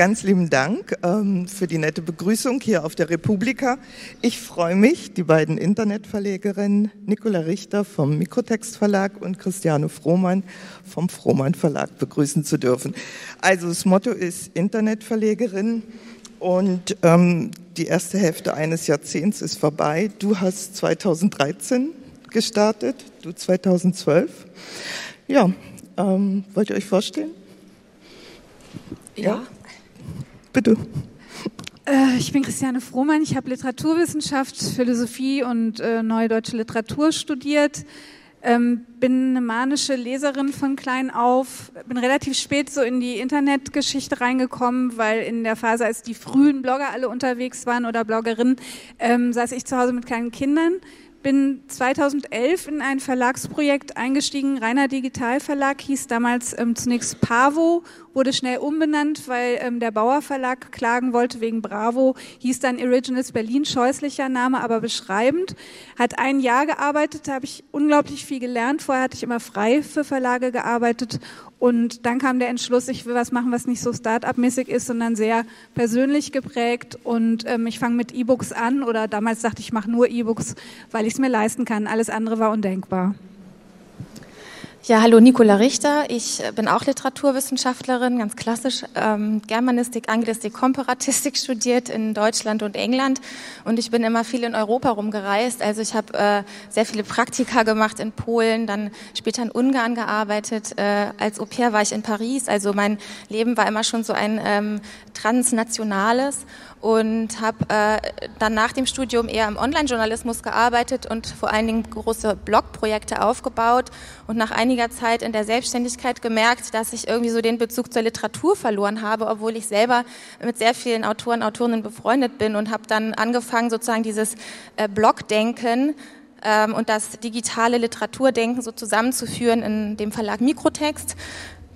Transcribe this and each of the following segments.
Ganz lieben Dank ähm, für die nette Begrüßung hier auf der Republika. Ich freue mich, die beiden Internetverlegerinnen Nicola Richter vom Mikrotext Verlag und Christiane Frohmann vom Frohmann Verlag begrüßen zu dürfen. Also das Motto ist Internetverlegerin und ähm, die erste Hälfte eines Jahrzehnts ist vorbei. Du hast 2013 gestartet, du 2012. Ja, ähm, wollt ihr euch vorstellen? Ja. ja. Bitte. Äh, ich bin Christiane Frohmann. Ich habe Literaturwissenschaft, Philosophie und äh, Neue Deutsche Literatur studiert. Ähm, bin eine manische Leserin von klein auf, bin relativ spät so in die Internetgeschichte reingekommen, weil in der Phase, als die frühen Blogger alle unterwegs waren oder Bloggerinnen, ähm, saß ich zu Hause mit kleinen Kindern, bin 2011 in ein Verlagsprojekt eingestiegen. Reiner Digital Verlag hieß damals ähm, zunächst Pavo, wurde schnell umbenannt, weil ähm, der Bauer Verlag klagen wollte wegen Bravo. Hieß dann Originals Berlin, scheußlicher Name, aber beschreibend. Hat ein Jahr gearbeitet, habe ich unglaublich viel gelernt. Vorher hatte ich immer frei für Verlage gearbeitet und dann kam der Entschluss, ich will was machen, was nicht so Start-up-mäßig ist, sondern sehr persönlich geprägt. Und ähm, ich fange mit E-Books an oder damals dachte ich, ich mache nur E-Books, weil ich es mir leisten kann. Alles andere war undenkbar. Ja, hallo Nicola Richter. Ich bin auch Literaturwissenschaftlerin, ganz klassisch ähm, Germanistik, Anglistik, Komparatistik studiert in Deutschland und England und ich bin immer viel in Europa rumgereist. Also ich habe äh, sehr viele Praktika gemacht in Polen, dann später in Ungarn gearbeitet. Äh, als Au pair war ich in Paris. Also mein Leben war immer schon so ein ähm, transnationales und habe äh, dann nach dem Studium eher im Online-Journalismus gearbeitet und vor allen Dingen große Blogprojekte aufgebaut und nach einiger Zeit in der Selbstständigkeit gemerkt, dass ich irgendwie so den Bezug zur Literatur verloren habe, obwohl ich selber mit sehr vielen Autoren, Autorinnen befreundet bin und habe dann angefangen, sozusagen dieses äh, Blogdenken ähm, und das digitale Literaturdenken so zusammenzuführen in dem Verlag Mikrotext.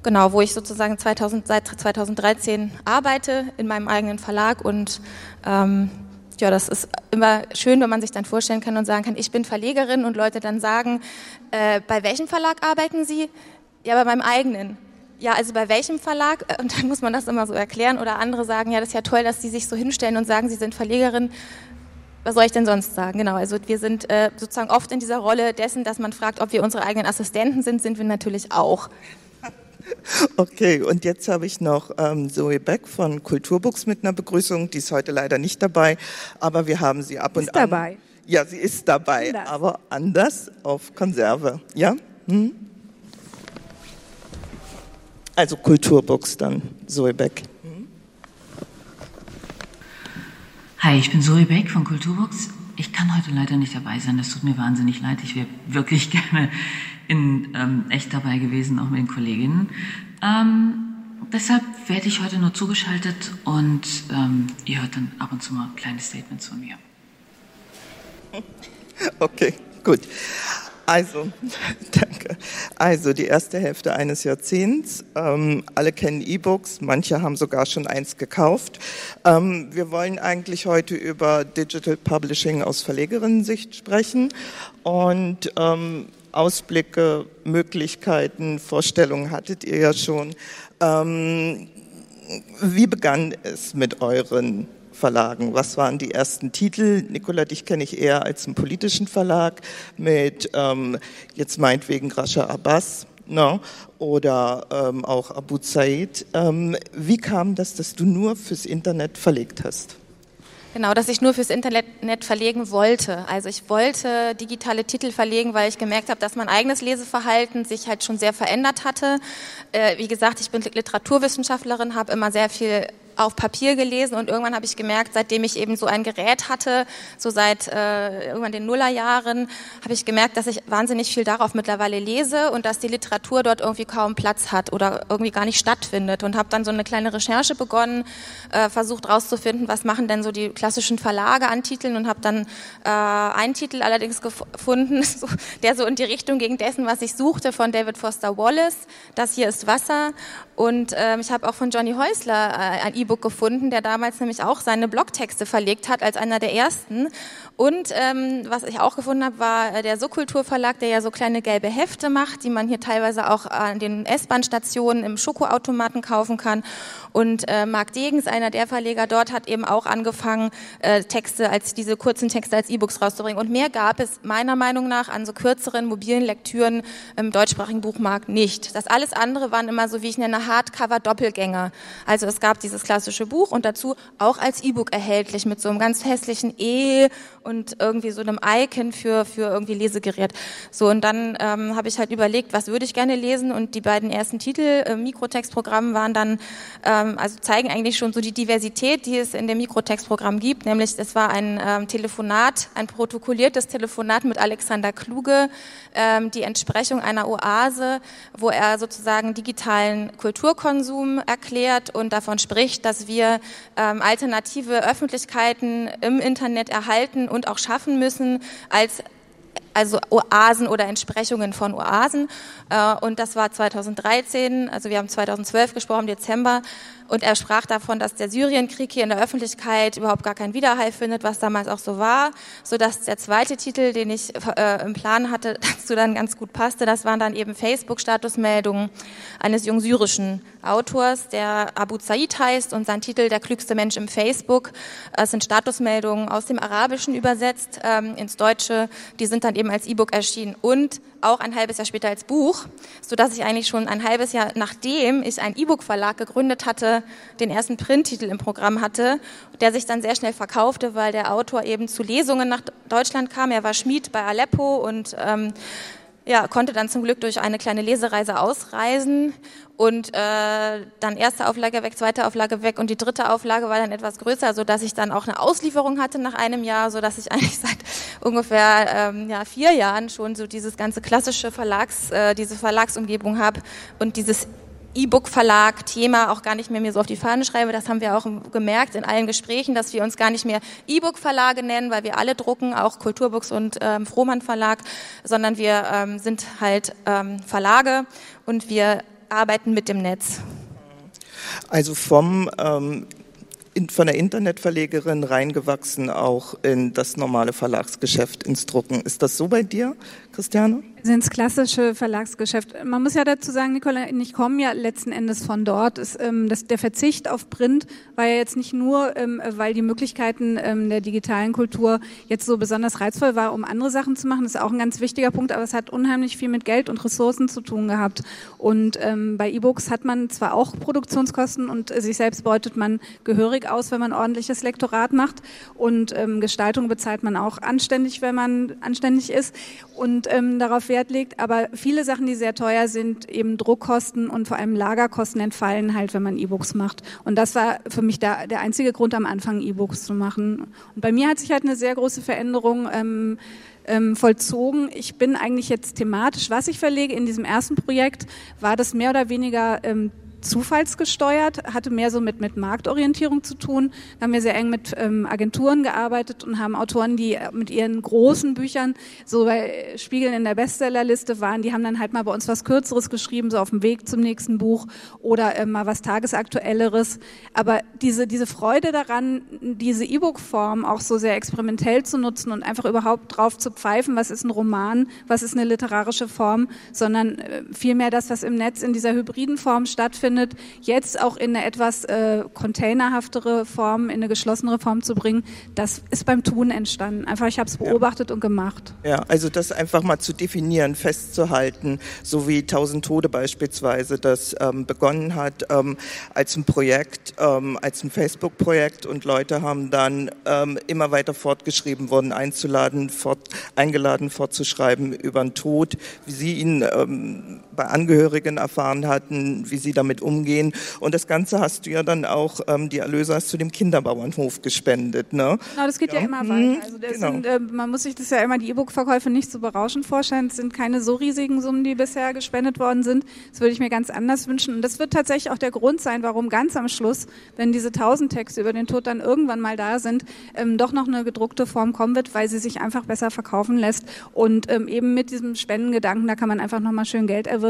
Genau, wo ich sozusagen 2000, seit 2013 arbeite in meinem eigenen Verlag und ähm, ja, das ist immer schön, wenn man sich dann vorstellen kann und sagen kann, ich bin Verlegerin und Leute dann sagen, äh, bei welchem Verlag arbeiten Sie? Ja, bei meinem eigenen. Ja, also bei welchem Verlag? Äh, und dann muss man das immer so erklären oder andere sagen, ja, das ist ja toll, dass Sie sich so hinstellen und sagen, Sie sind Verlegerin. Was soll ich denn sonst sagen? Genau, also wir sind äh, sozusagen oft in dieser Rolle dessen, dass man fragt, ob wir unsere eigenen Assistenten sind, sind wir natürlich auch. Okay, und jetzt habe ich noch ähm, Zoe Beck von Kulturbooks mit einer Begrüßung. Die ist heute leider nicht dabei, aber wir haben sie ab und ist an. dabei. Ja, sie ist dabei, anders. aber anders auf Konserve. Ja? Hm? Also Kulturbooks dann, Zoe Beck. Hm? Hi, ich bin Zoe Beck von Kulturbooks. Ich kann heute leider nicht dabei sein, das tut mir wahnsinnig leid. Ich wäre wirklich gerne in ähm, echt dabei gewesen, auch mit den Kolleginnen. Ähm, deshalb werde ich heute nur zugeschaltet und ähm, ihr hört dann ab und zu mal kleine Statements von mir. Okay, gut. Also, danke. Also die erste Hälfte eines Jahrzehnts. Ähm, alle kennen E-Books, manche haben sogar schon eins gekauft. Ähm, wir wollen eigentlich heute über Digital Publishing aus Verlegerinnen-Sicht sprechen und ähm, Ausblicke, Möglichkeiten, Vorstellungen hattet ihr ja schon. Ähm, wie begann es mit euren Verlagen? Was waren die ersten Titel? Nicola, dich kenne ich eher als einen politischen Verlag mit ähm, jetzt meinetwegen Rasha Abbas. Ne? oder ähm, auch Abu Zaid. Ähm, wie kam das, dass du nur fürs Internet verlegt hast? Genau, dass ich nur fürs Internet verlegen wollte. Also ich wollte digitale Titel verlegen, weil ich gemerkt habe, dass mein eigenes Leseverhalten sich halt schon sehr verändert hatte. Äh, wie gesagt, ich bin Literaturwissenschaftlerin, habe immer sehr viel auf Papier gelesen und irgendwann habe ich gemerkt, seitdem ich eben so ein Gerät hatte, so seit äh, irgendwann den Nullerjahren, habe ich gemerkt, dass ich wahnsinnig viel darauf mittlerweile lese und dass die Literatur dort irgendwie kaum Platz hat oder irgendwie gar nicht stattfindet und habe dann so eine kleine Recherche begonnen, äh, versucht rauszufinden, was machen denn so die klassischen Verlage an Titeln und habe dann äh, einen Titel allerdings gefunden, so, der so in die Richtung ging dessen, was ich suchte, von David Foster Wallace. Das hier ist Wasser und ähm, ich habe auch von Johnny Häusler äh, ein E-Book gefunden, der damals nämlich auch seine Blogtexte verlegt hat als einer der ersten. Und ähm, was ich auch gefunden habe, war äh, der Subkulturverlag, der ja so kleine gelbe Hefte macht, die man hier teilweise auch an den S-Bahn-Stationen im Schokoautomaten kaufen kann. Und äh, Marc Degens, einer der Verleger dort, hat eben auch angefangen, äh, Texte als diese kurzen Texte als E-Books rauszubringen. Und mehr gab es meiner Meinung nach an so kürzeren mobilen Lektüren im deutschsprachigen Buchmarkt nicht. Das alles andere waren immer so, wie ich nenne, Hardcover-Doppelgänger. Also es gab dieses klassische Buch und dazu auch als E-Book erhältlich mit so einem ganz hässlichen E und irgendwie so einem Icon für, für irgendwie Lesegerät. So, und dann ähm, habe ich halt überlegt, was würde ich gerne lesen und die beiden ersten Titel, äh, Mikrotextprogramm, waren dann, ähm, also zeigen eigentlich schon so die Diversität, die es in dem Mikrotextprogramm gibt, nämlich es war ein ähm, Telefonat, ein protokolliertes Telefonat mit Alexander Kluge, ähm, die Entsprechung einer Oase, wo er sozusagen digitalen Kulturkonsum erklärt und davon spricht, dass wir ähm, alternative Öffentlichkeiten im Internet erhalten und auch schaffen müssen als also Oasen oder Entsprechungen von Oasen. Äh, und das war 2013, also wir haben 2012 gesprochen, Dezember. Und er sprach davon, dass der Syrienkrieg hier in der Öffentlichkeit überhaupt gar keinen Widerhall findet, was damals auch so war, so dass der zweite Titel, den ich äh, im Plan hatte, dazu dann ganz gut passte, das waren dann eben Facebook-Statusmeldungen eines jungen syrischen Autors, der Abu Zaid heißt und sein Titel Der klügste Mensch im Facebook. Es sind Statusmeldungen aus dem Arabischen übersetzt ähm, ins Deutsche. Die sind dann eben als E-Book erschienen und auch ein halbes Jahr später als Buch, so dass ich eigentlich schon ein halbes Jahr nachdem ich einen E-Book-Verlag gegründet hatte, den ersten Printtitel im Programm hatte, der sich dann sehr schnell verkaufte, weil der Autor eben zu Lesungen nach Deutschland kam. Er war Schmied bei Aleppo und ähm, ja, konnte dann zum Glück durch eine kleine Lesereise ausreisen und äh, dann erste Auflage weg, zweite Auflage weg und die dritte Auflage war dann etwas größer, so dass ich dann auch eine Auslieferung hatte nach einem Jahr, so dass ich eigentlich seit ungefähr ähm, ja, vier Jahren schon so dieses ganze klassische Verlags, äh, diese Verlagsumgebung habe und dieses E-Book-Verlag Thema auch gar nicht mehr mir so auf die Fahne schreibe. Das haben wir auch gemerkt in allen Gesprächen, dass wir uns gar nicht mehr E-Book-Verlage nennen, weil wir alle drucken, auch Kulturbooks und ähm, Frohmann Verlag, sondern wir ähm, sind halt ähm, Verlage und wir arbeiten mit dem Netz. Also vom ähm, in, von der Internetverlegerin reingewachsen auch in das normale Verlagsgeschäft ins Drucken. Ist das so bei dir, Christiane? Ins klassische Verlagsgeschäft. Man muss ja dazu sagen, Nicola, ich komme ja letzten Endes von dort. Ist, ähm, das, der Verzicht auf Print war ja jetzt nicht nur, ähm, weil die Möglichkeiten ähm, der digitalen Kultur jetzt so besonders reizvoll war, um andere Sachen zu machen. Das ist auch ein ganz wichtiger Punkt, aber es hat unheimlich viel mit Geld und Ressourcen zu tun gehabt. Und ähm, bei E-Books hat man zwar auch Produktionskosten und äh, sich selbst beutet man gehörig aus, wenn man ordentliches Lektorat macht. Und ähm, Gestaltung bezahlt man auch anständig, wenn man anständig ist. Und ähm, darauf Wert legt, aber viele Sachen, die sehr teuer sind, eben Druckkosten und vor allem Lagerkosten entfallen halt, wenn man E-Books macht. Und das war für mich der, der einzige Grund am Anfang, E-Books zu machen. Und bei mir hat sich halt eine sehr große Veränderung ähm, ähm, vollzogen. Ich bin eigentlich jetzt thematisch, was ich verlege in diesem ersten Projekt, war das mehr oder weniger ähm, zufallsgesteuert, hatte mehr so mit, mit Marktorientierung zu tun. Da haben wir sehr eng mit ähm, Agenturen gearbeitet und haben Autoren, die äh, mit ihren großen Büchern so bei Spiegeln in der Bestsellerliste waren, die haben dann halt mal bei uns was Kürzeres geschrieben, so auf dem Weg zum nächsten Buch oder äh, mal was Tagesaktuelleres. Aber diese, diese Freude daran, diese E-Book-Form auch so sehr experimentell zu nutzen und einfach überhaupt drauf zu pfeifen, was ist ein Roman, was ist eine literarische Form, sondern äh, vielmehr das, was im Netz in dieser hybriden Form stattfindet, stattfindet, jetzt auch in eine etwas äh, containerhaftere Form, in eine geschlossenere Form zu bringen, das ist beim Tun entstanden. Einfach, ich habe es beobachtet ja. und gemacht. Ja, also das einfach mal zu definieren, festzuhalten, so wie Tausend Tode beispielsweise, das ähm, begonnen hat ähm, als ein Projekt, ähm, als ein Facebook-Projekt und Leute haben dann ähm, immer weiter fortgeschrieben worden, einzuladen, fort, eingeladen fortzuschreiben über den Tod, wie sie ihn ähm, bei Angehörigen erfahren hatten, wie sie damit umgehen. Und das Ganze hast du ja dann auch, ähm, die Erlöse hast du dem Kinderbauernhof gespendet. Ne? Genau, das geht ja, ja immer weiter. Mhm, also genau. sind, äh, man muss sich das ja immer, die E-Book-Verkäufe nicht so berauschend vorstellen. Es sind keine so riesigen Summen, die bisher gespendet worden sind. Das würde ich mir ganz anders wünschen. Und das wird tatsächlich auch der Grund sein, warum ganz am Schluss, wenn diese tausend Texte über den Tod dann irgendwann mal da sind, ähm, doch noch eine gedruckte Form kommen wird, weil sie sich einfach besser verkaufen lässt. Und ähm, eben mit diesem Spendengedanken, da kann man einfach nochmal schön Geld erwirtschaften,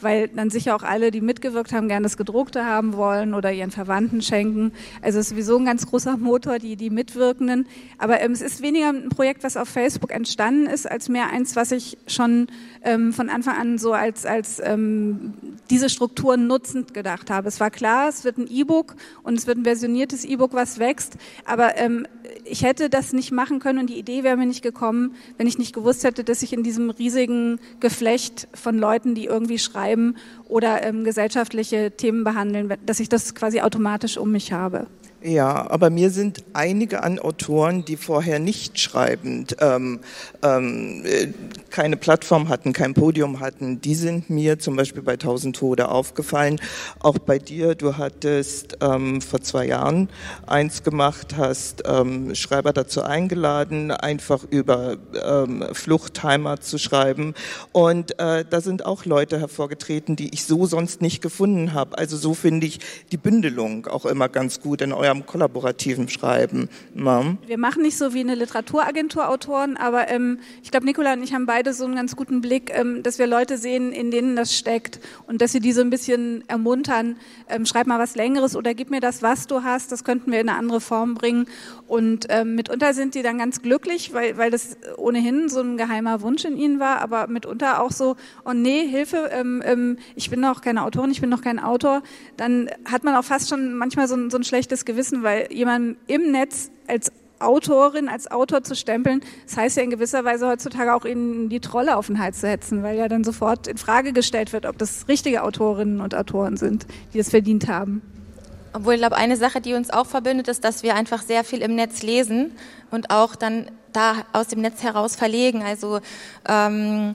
weil dann sicher auch alle, die mit mitgewirkt haben, gerne das Gedruckte haben wollen oder ihren Verwandten schenken. Also es ist sowieso ein ganz großer Motor, die, die Mitwirkenden. Aber ähm, es ist weniger ein Projekt, was auf Facebook entstanden ist, als mehr eins, was ich schon ähm, von Anfang an so als, als ähm, diese Strukturen nutzend gedacht habe. Es war klar, es wird ein E-Book und es wird ein versioniertes E-Book, was wächst. Aber ähm, ich hätte das nicht machen können und die Idee wäre mir nicht gekommen, wenn ich nicht gewusst hätte, dass ich in diesem riesigen Geflecht von Leuten, die irgendwie schreiben oder ähm, gesellschaftliche Themen behandeln, dass ich das quasi automatisch um mich habe. Ja, aber mir sind einige an Autoren, die vorher nicht schreibend ähm, ähm, äh, keine Plattform hatten, kein Podium hatten, die sind mir zum Beispiel bei Tausend Tode aufgefallen. Auch bei dir, du hattest ähm, vor zwei Jahren eins gemacht, hast ähm, Schreiber dazu eingeladen, einfach über ähm, Fluchtheimat zu schreiben. Und äh, da sind auch Leute hervorgetreten, die ich so sonst nicht gefunden habe. Also so finde ich die Bündelung auch immer ganz gut in eurem am kollaborativen Schreiben. Ja. Wir machen nicht so wie eine Literaturagenturagentur Autoren, aber ähm, ich glaube, Nicola und ich haben beide so einen ganz guten Blick, ähm, dass wir Leute sehen, in denen das steckt und dass sie die so ein bisschen ermuntern, ähm, schreib mal was Längeres oder gib mir das, was du hast, das könnten wir in eine andere Form bringen. Und ähm, mitunter sind die dann ganz glücklich, weil, weil das ohnehin so ein geheimer Wunsch in ihnen war, aber mitunter auch so, oh nee, Hilfe, ähm, ähm, ich bin noch keine Autorin, ich bin noch kein Autor. Dann hat man auch fast schon manchmal so ein, so ein schlechtes Gewissen wissen, weil jemand im Netz als Autorin, als Autor zu stempeln, das heißt ja in gewisser Weise heutzutage auch ihnen die Trolle auf den Hals zu hetzen, weil ja dann sofort in Frage gestellt wird, ob das richtige Autorinnen und Autoren sind, die es verdient haben. Obwohl ich glaube, eine Sache, die uns auch verbindet, ist, dass wir einfach sehr viel im Netz lesen und auch dann da aus dem Netz heraus verlegen. Also ähm,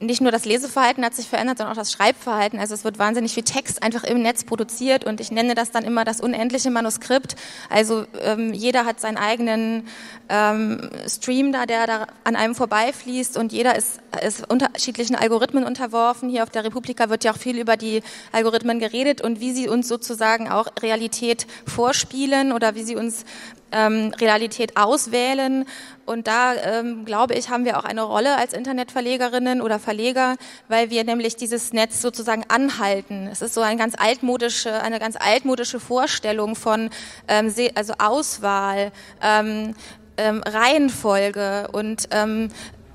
nicht nur das Leseverhalten hat sich verändert, sondern auch das Schreibverhalten. Also es wird wahnsinnig viel Text einfach im Netz produziert und ich nenne das dann immer das unendliche Manuskript. Also ähm, jeder hat seinen eigenen ähm, Stream da, der da an einem vorbeifließt und jeder ist, ist unterschiedlichen Algorithmen unterworfen. Hier auf der Republika wird ja auch viel über die Algorithmen geredet und wie sie uns sozusagen auch Realität vorspielen oder wie sie uns ähm, Realität auswählen. Und da, ähm, glaube ich, haben wir auch eine Rolle als Internetverlegerinnen oder Verleger, weil wir nämlich dieses Netz sozusagen anhalten. Es ist so ein ganz altmodische, eine ganz altmodische Vorstellung von ähm, also Auswahl, ähm, ähm, Reihenfolge und ähm,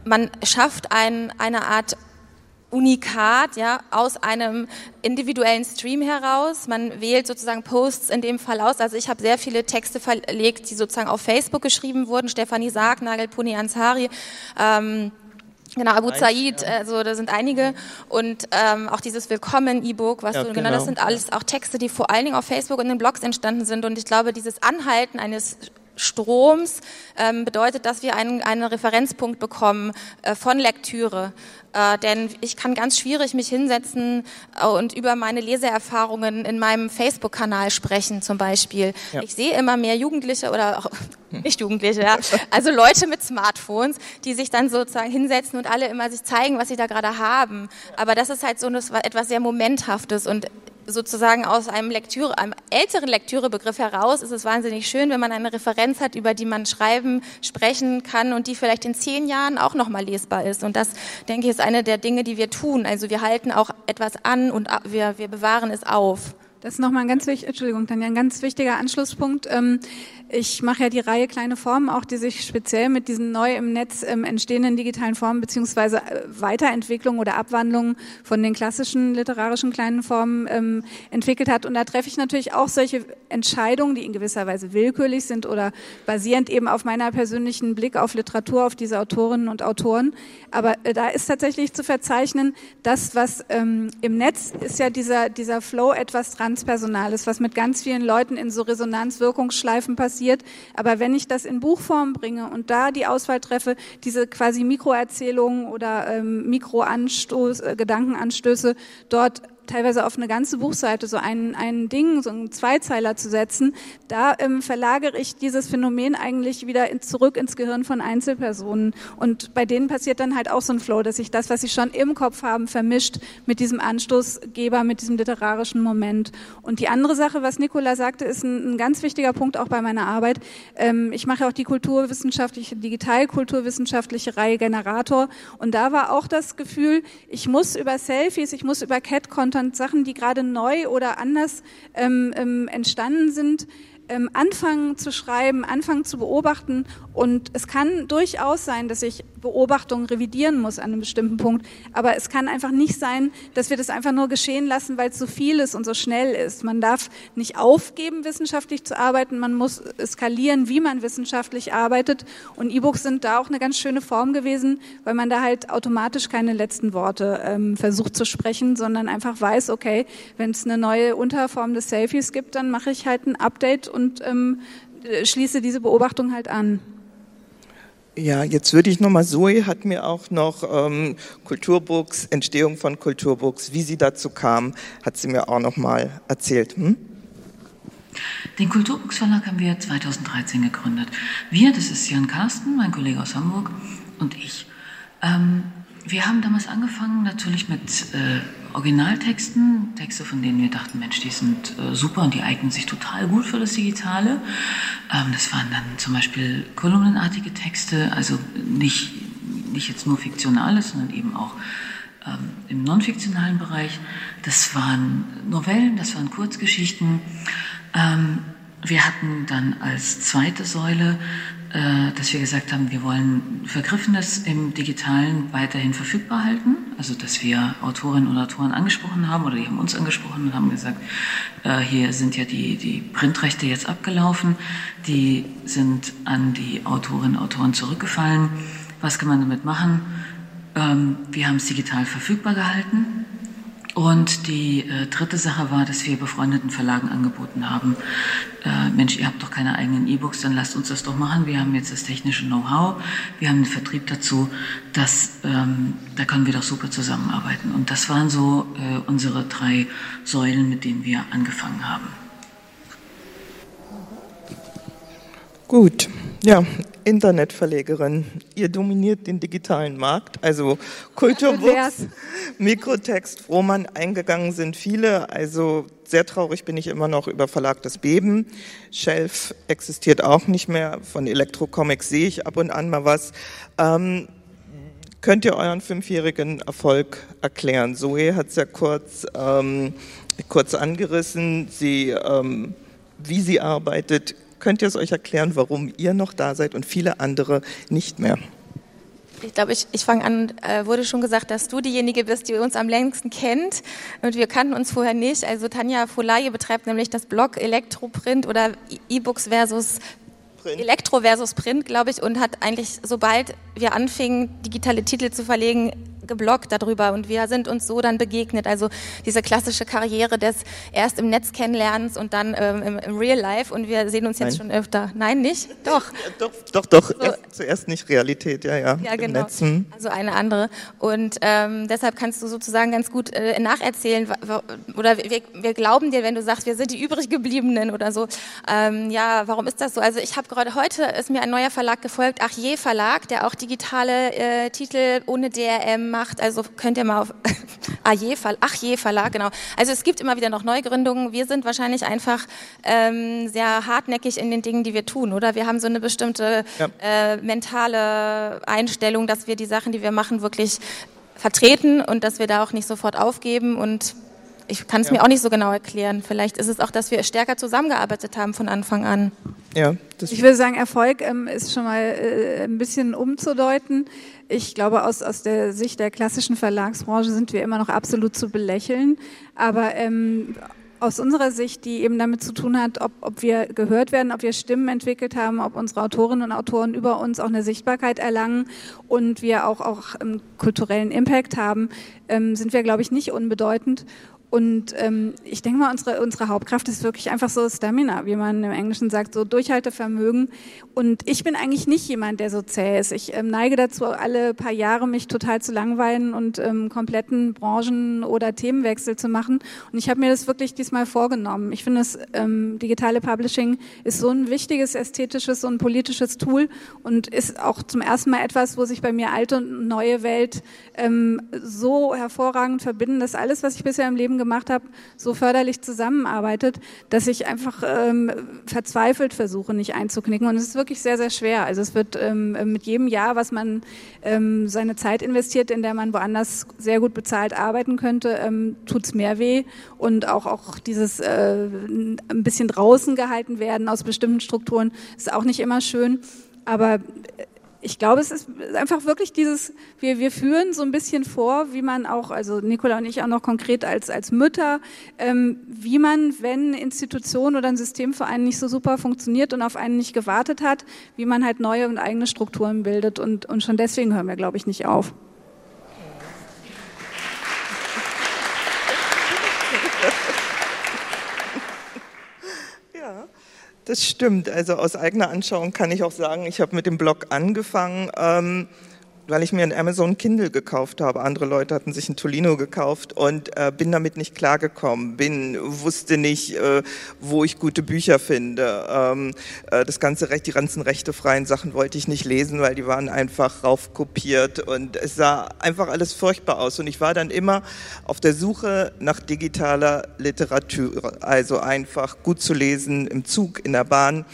man schafft ein, eine Art Unikat, ja, aus einem individuellen Stream heraus. Man wählt sozusagen Posts in dem Fall aus. Also ich habe sehr viele Texte verlegt, die sozusagen auf Facebook geschrieben wurden. Stefanie Sargnagel, Puni Ansari, ähm, Genau, Abu Zaid, also da sind einige und ähm, auch dieses Willkommen-E-Book, was ja, du, genau, genau, das sind alles auch Texte, die vor allen Dingen auf Facebook und den Blogs entstanden sind und ich glaube, dieses Anhalten eines Stroms ähm, bedeutet, dass wir einen, einen Referenzpunkt bekommen äh, von Lektüre. Äh, denn ich kann ganz schwierig mich hinsetzen äh, und über meine Leseerfahrungen in meinem Facebook-Kanal sprechen zum Beispiel. Ja. Ich sehe immer mehr Jugendliche oder auch nicht Jugendliche, ja, also Leute mit Smartphones, die sich dann sozusagen hinsetzen und alle immer sich zeigen, was sie da gerade haben. Aber das ist halt so etwas sehr Momenthaftes und sozusagen aus einem Lektüre, einem älteren Lektürebegriff heraus ist es wahnsinnig schön, wenn man eine Referenz hat, über die man schreiben, sprechen kann und die vielleicht in zehn Jahren auch nochmal lesbar ist. Und das, denke ich, ist eine der Dinge, die wir tun. Also wir halten auch etwas an und wir, wir bewahren es auf. Das ist nochmal ein ganz Entschuldigung, dann ein ganz wichtiger Anschlusspunkt. Ich mache ja die Reihe Kleine Formen auch, die sich speziell mit diesen neu im Netz ähm, entstehenden digitalen Formen beziehungsweise äh, Weiterentwicklung oder Abwandlung von den klassischen literarischen kleinen Formen ähm, entwickelt hat. Und da treffe ich natürlich auch solche Entscheidungen, die in gewisser Weise willkürlich sind oder basierend eben auf meiner persönlichen Blick auf Literatur, auf diese Autorinnen und Autoren. Aber äh, da ist tatsächlich zu verzeichnen, das, was ähm, im Netz ist ja dieser, dieser Flow etwas Transpersonales, was mit ganz vielen Leuten in so Resonanzwirkungsschleifen passiert passiert. Aber wenn ich das in Buchform bringe und da die Auswahl treffe, diese quasi Mikroerzählungen oder ähm, Mikroanstoß, äh, Gedankenanstöße dort teilweise auf eine ganze Buchseite so ein, ein Ding, so einen Zweizeiler zu setzen, da ähm, verlagere ich dieses Phänomen eigentlich wieder in, zurück ins Gehirn von Einzelpersonen. Und bei denen passiert dann halt auch so ein Flow, dass sich das, was sie schon im Kopf haben, vermischt mit diesem Anstoßgeber, mit diesem literarischen Moment. Und die andere Sache, was Nicola sagte, ist ein, ein ganz wichtiger Punkt auch bei meiner Arbeit. Ähm, ich mache auch die kulturwissenschaftliche, digital-kulturwissenschaftliche Reihe Generator. Und da war auch das Gefühl, ich muss über Selfies, ich muss über Cat-Content unter Sachen, die gerade neu oder anders ähm, ähm, entstanden sind, ähm, anfangen zu schreiben, anfangen zu beobachten. Und es kann durchaus sein, dass ich Beobachtungen revidieren muss an einem bestimmten Punkt. Aber es kann einfach nicht sein, dass wir das einfach nur geschehen lassen, weil es so viel ist und so schnell ist. Man darf nicht aufgeben, wissenschaftlich zu arbeiten. Man muss skalieren, wie man wissenschaftlich arbeitet. Und E-Books sind da auch eine ganz schöne Form gewesen, weil man da halt automatisch keine letzten Worte ähm, versucht zu sprechen, sondern einfach weiß, okay, wenn es eine neue Unterform des Selfies gibt, dann mache ich halt ein Update und ähm, schließe diese Beobachtung halt an. Ja, jetzt würde ich nochmal, Zoe hat mir auch noch ähm, Kulturbooks, Entstehung von Kulturbooks, wie sie dazu kam, hat sie mir auch nochmal erzählt. Hm? Den Kulturbooks Verlag haben wir 2013 gegründet. Wir, das ist Jan Carsten, mein Kollege aus Hamburg und ich. Ähm, wir haben damals angefangen natürlich mit äh, Originaltexten, Texte, von denen wir dachten, Mensch, die sind äh, super und die eignen sich total gut für das Digitale. Ähm, das waren dann zum Beispiel kolumnenartige Texte, also nicht, nicht jetzt nur fiktionales, sondern eben auch ähm, im non-fiktionalen Bereich. Das waren Novellen, das waren Kurzgeschichten. Ähm, wir hatten dann als zweite Säule dass wir gesagt haben, wir wollen Vergriffenes im Digitalen weiterhin verfügbar halten. Also dass wir Autorinnen und Autoren angesprochen haben oder die haben uns angesprochen und haben gesagt, äh, hier sind ja die, die Printrechte jetzt abgelaufen, die sind an die Autorinnen und Autoren zurückgefallen. Was kann man damit machen? Ähm, wir haben es digital verfügbar gehalten und die äh, dritte Sache war, dass wir befreundeten Verlagen angeboten haben, äh, Mensch, ihr habt doch keine eigenen E-Books, dann lasst uns das doch machen. Wir haben jetzt das technische Know-how, wir haben den Vertrieb dazu, das, ähm, da können wir doch super zusammenarbeiten. Und das waren so äh, unsere drei Säulen, mit denen wir angefangen haben. Gut, ja, Internetverlegerin. Ihr dominiert den digitalen Markt, also Kulturbooks, Mikrotext, Roman, eingegangen sind viele. Also sehr traurig bin ich immer noch über Verlag Das Beben. Shelf existiert auch nicht mehr. Von Elektrocomics sehe ich ab und an mal was. Ähm, könnt ihr euren fünfjährigen Erfolg erklären? Zoe hat es ja kurz, ähm, kurz angerissen. Sie, ähm, wie sie arbeitet, könnt ihr es euch erklären, warum ihr noch da seid und viele andere nicht mehr? Ich glaube, ich, ich fange an, äh, wurde schon gesagt, dass du diejenige bist, die uns am längsten kennt. Und wir kannten uns vorher nicht. Also Tanja Folaje betreibt nämlich das Blog Elektroprint oder E-Books versus Print. Elektro versus Print, glaube ich, und hat eigentlich, sobald wir anfingen, digitale Titel zu verlegen, geblockt darüber und wir sind uns so dann begegnet. Also diese klassische Karriere des erst im Netz kennenlernens und dann ähm, im, im, Real Life und wir sehen uns jetzt Nein. schon öfter. Nein, nicht? Doch. Ja, doch, doch, doch. So. Erst, zuerst nicht Realität, ja, ja. Ja, genau. Netzen. Also eine andere. Und ähm, deshalb kannst du sozusagen ganz gut äh, nacherzählen oder wir, wir, glauben dir, wenn du sagst, wir sind die übrig gebliebenen oder so. Ähm, ja, warum ist das so? Also ich habe gerade heute ist mir ein neuer Verlag gefolgt, Achje Verlag, der auch digitale äh, Titel ohne DRM macht. Also könnt ihr mal auf Aje, Ach je Verlag, genau. Also es gibt immer wieder noch Neugründungen. Wir sind wahrscheinlich einfach ähm, sehr hartnäckig in den Dingen, die wir tun, oder? Wir haben so eine bestimmte ja. äh, mentale Einstellung, dass wir die Sachen, die wir machen, wirklich vertreten und dass wir da auch nicht sofort aufgeben und ich kann es ja. mir auch nicht so genau erklären. Vielleicht ist es auch, dass wir stärker zusammengearbeitet haben von Anfang an. Ja, ich würde sagen, Erfolg ähm, ist schon mal äh, ein bisschen umzudeuten. Ich glaube, aus, aus der Sicht der klassischen Verlagsbranche sind wir immer noch absolut zu belächeln. Aber ähm, aus unserer Sicht, die eben damit zu tun hat, ob, ob wir gehört werden, ob wir Stimmen entwickelt haben, ob unsere Autorinnen und Autoren über uns auch eine Sichtbarkeit erlangen und wir auch, auch einen kulturellen Impact haben, ähm, sind wir, glaube ich, nicht unbedeutend. Und ähm, ich denke mal, unsere, unsere Hauptkraft ist wirklich einfach so Stamina, wie man im Englischen sagt, so Durchhaltevermögen. Und ich bin eigentlich nicht jemand, der so zäh ist. Ich ähm, neige dazu, alle paar Jahre mich total zu langweilen und ähm, kompletten Branchen- oder Themenwechsel zu machen. Und ich habe mir das wirklich diesmal vorgenommen. Ich finde, das ähm, digitale Publishing ist so ein wichtiges ästhetisches und politisches Tool und ist auch zum ersten Mal etwas, wo sich bei mir alte und neue Welt ähm, so hervorragend verbinden, dass alles, was ich bisher im Leben gemacht gemacht habe, so förderlich zusammenarbeitet, dass ich einfach ähm, verzweifelt versuche, nicht einzuknicken. Und es ist wirklich sehr, sehr schwer. Also es wird ähm, mit jedem Jahr, was man ähm, seine Zeit investiert, in der man woanders sehr gut bezahlt arbeiten könnte, ähm, tut es mehr weh. Und auch, auch dieses äh, ein bisschen draußen gehalten werden aus bestimmten Strukturen ist auch nicht immer schön. Aber ich glaube, es ist einfach wirklich dieses, wir, wir führen so ein bisschen vor, wie man auch, also Nicola und ich auch noch konkret als, als Mütter, ähm, wie man, wenn Institution oder ein System für einen nicht so super funktioniert und auf einen nicht gewartet hat, wie man halt neue und eigene Strukturen bildet. Und, und schon deswegen hören wir, glaube ich, nicht auf. Das stimmt. Also aus eigener Anschauung kann ich auch sagen, ich habe mit dem Blog angefangen. Ähm, weil ich mir ein Amazon Kindle gekauft habe. Andere Leute hatten sich ein Tolino gekauft und äh, bin damit nicht klargekommen. Bin wusste nicht, äh, wo ich gute Bücher finde. Ähm, äh, das ganze Recht, die ganzen rechtefreien Sachen wollte ich nicht lesen, weil die waren einfach raufkopiert und es sah einfach alles furchtbar aus. Und ich war dann immer auf der Suche nach digitaler Literatur, also einfach gut zu lesen im Zug, in der Bahn.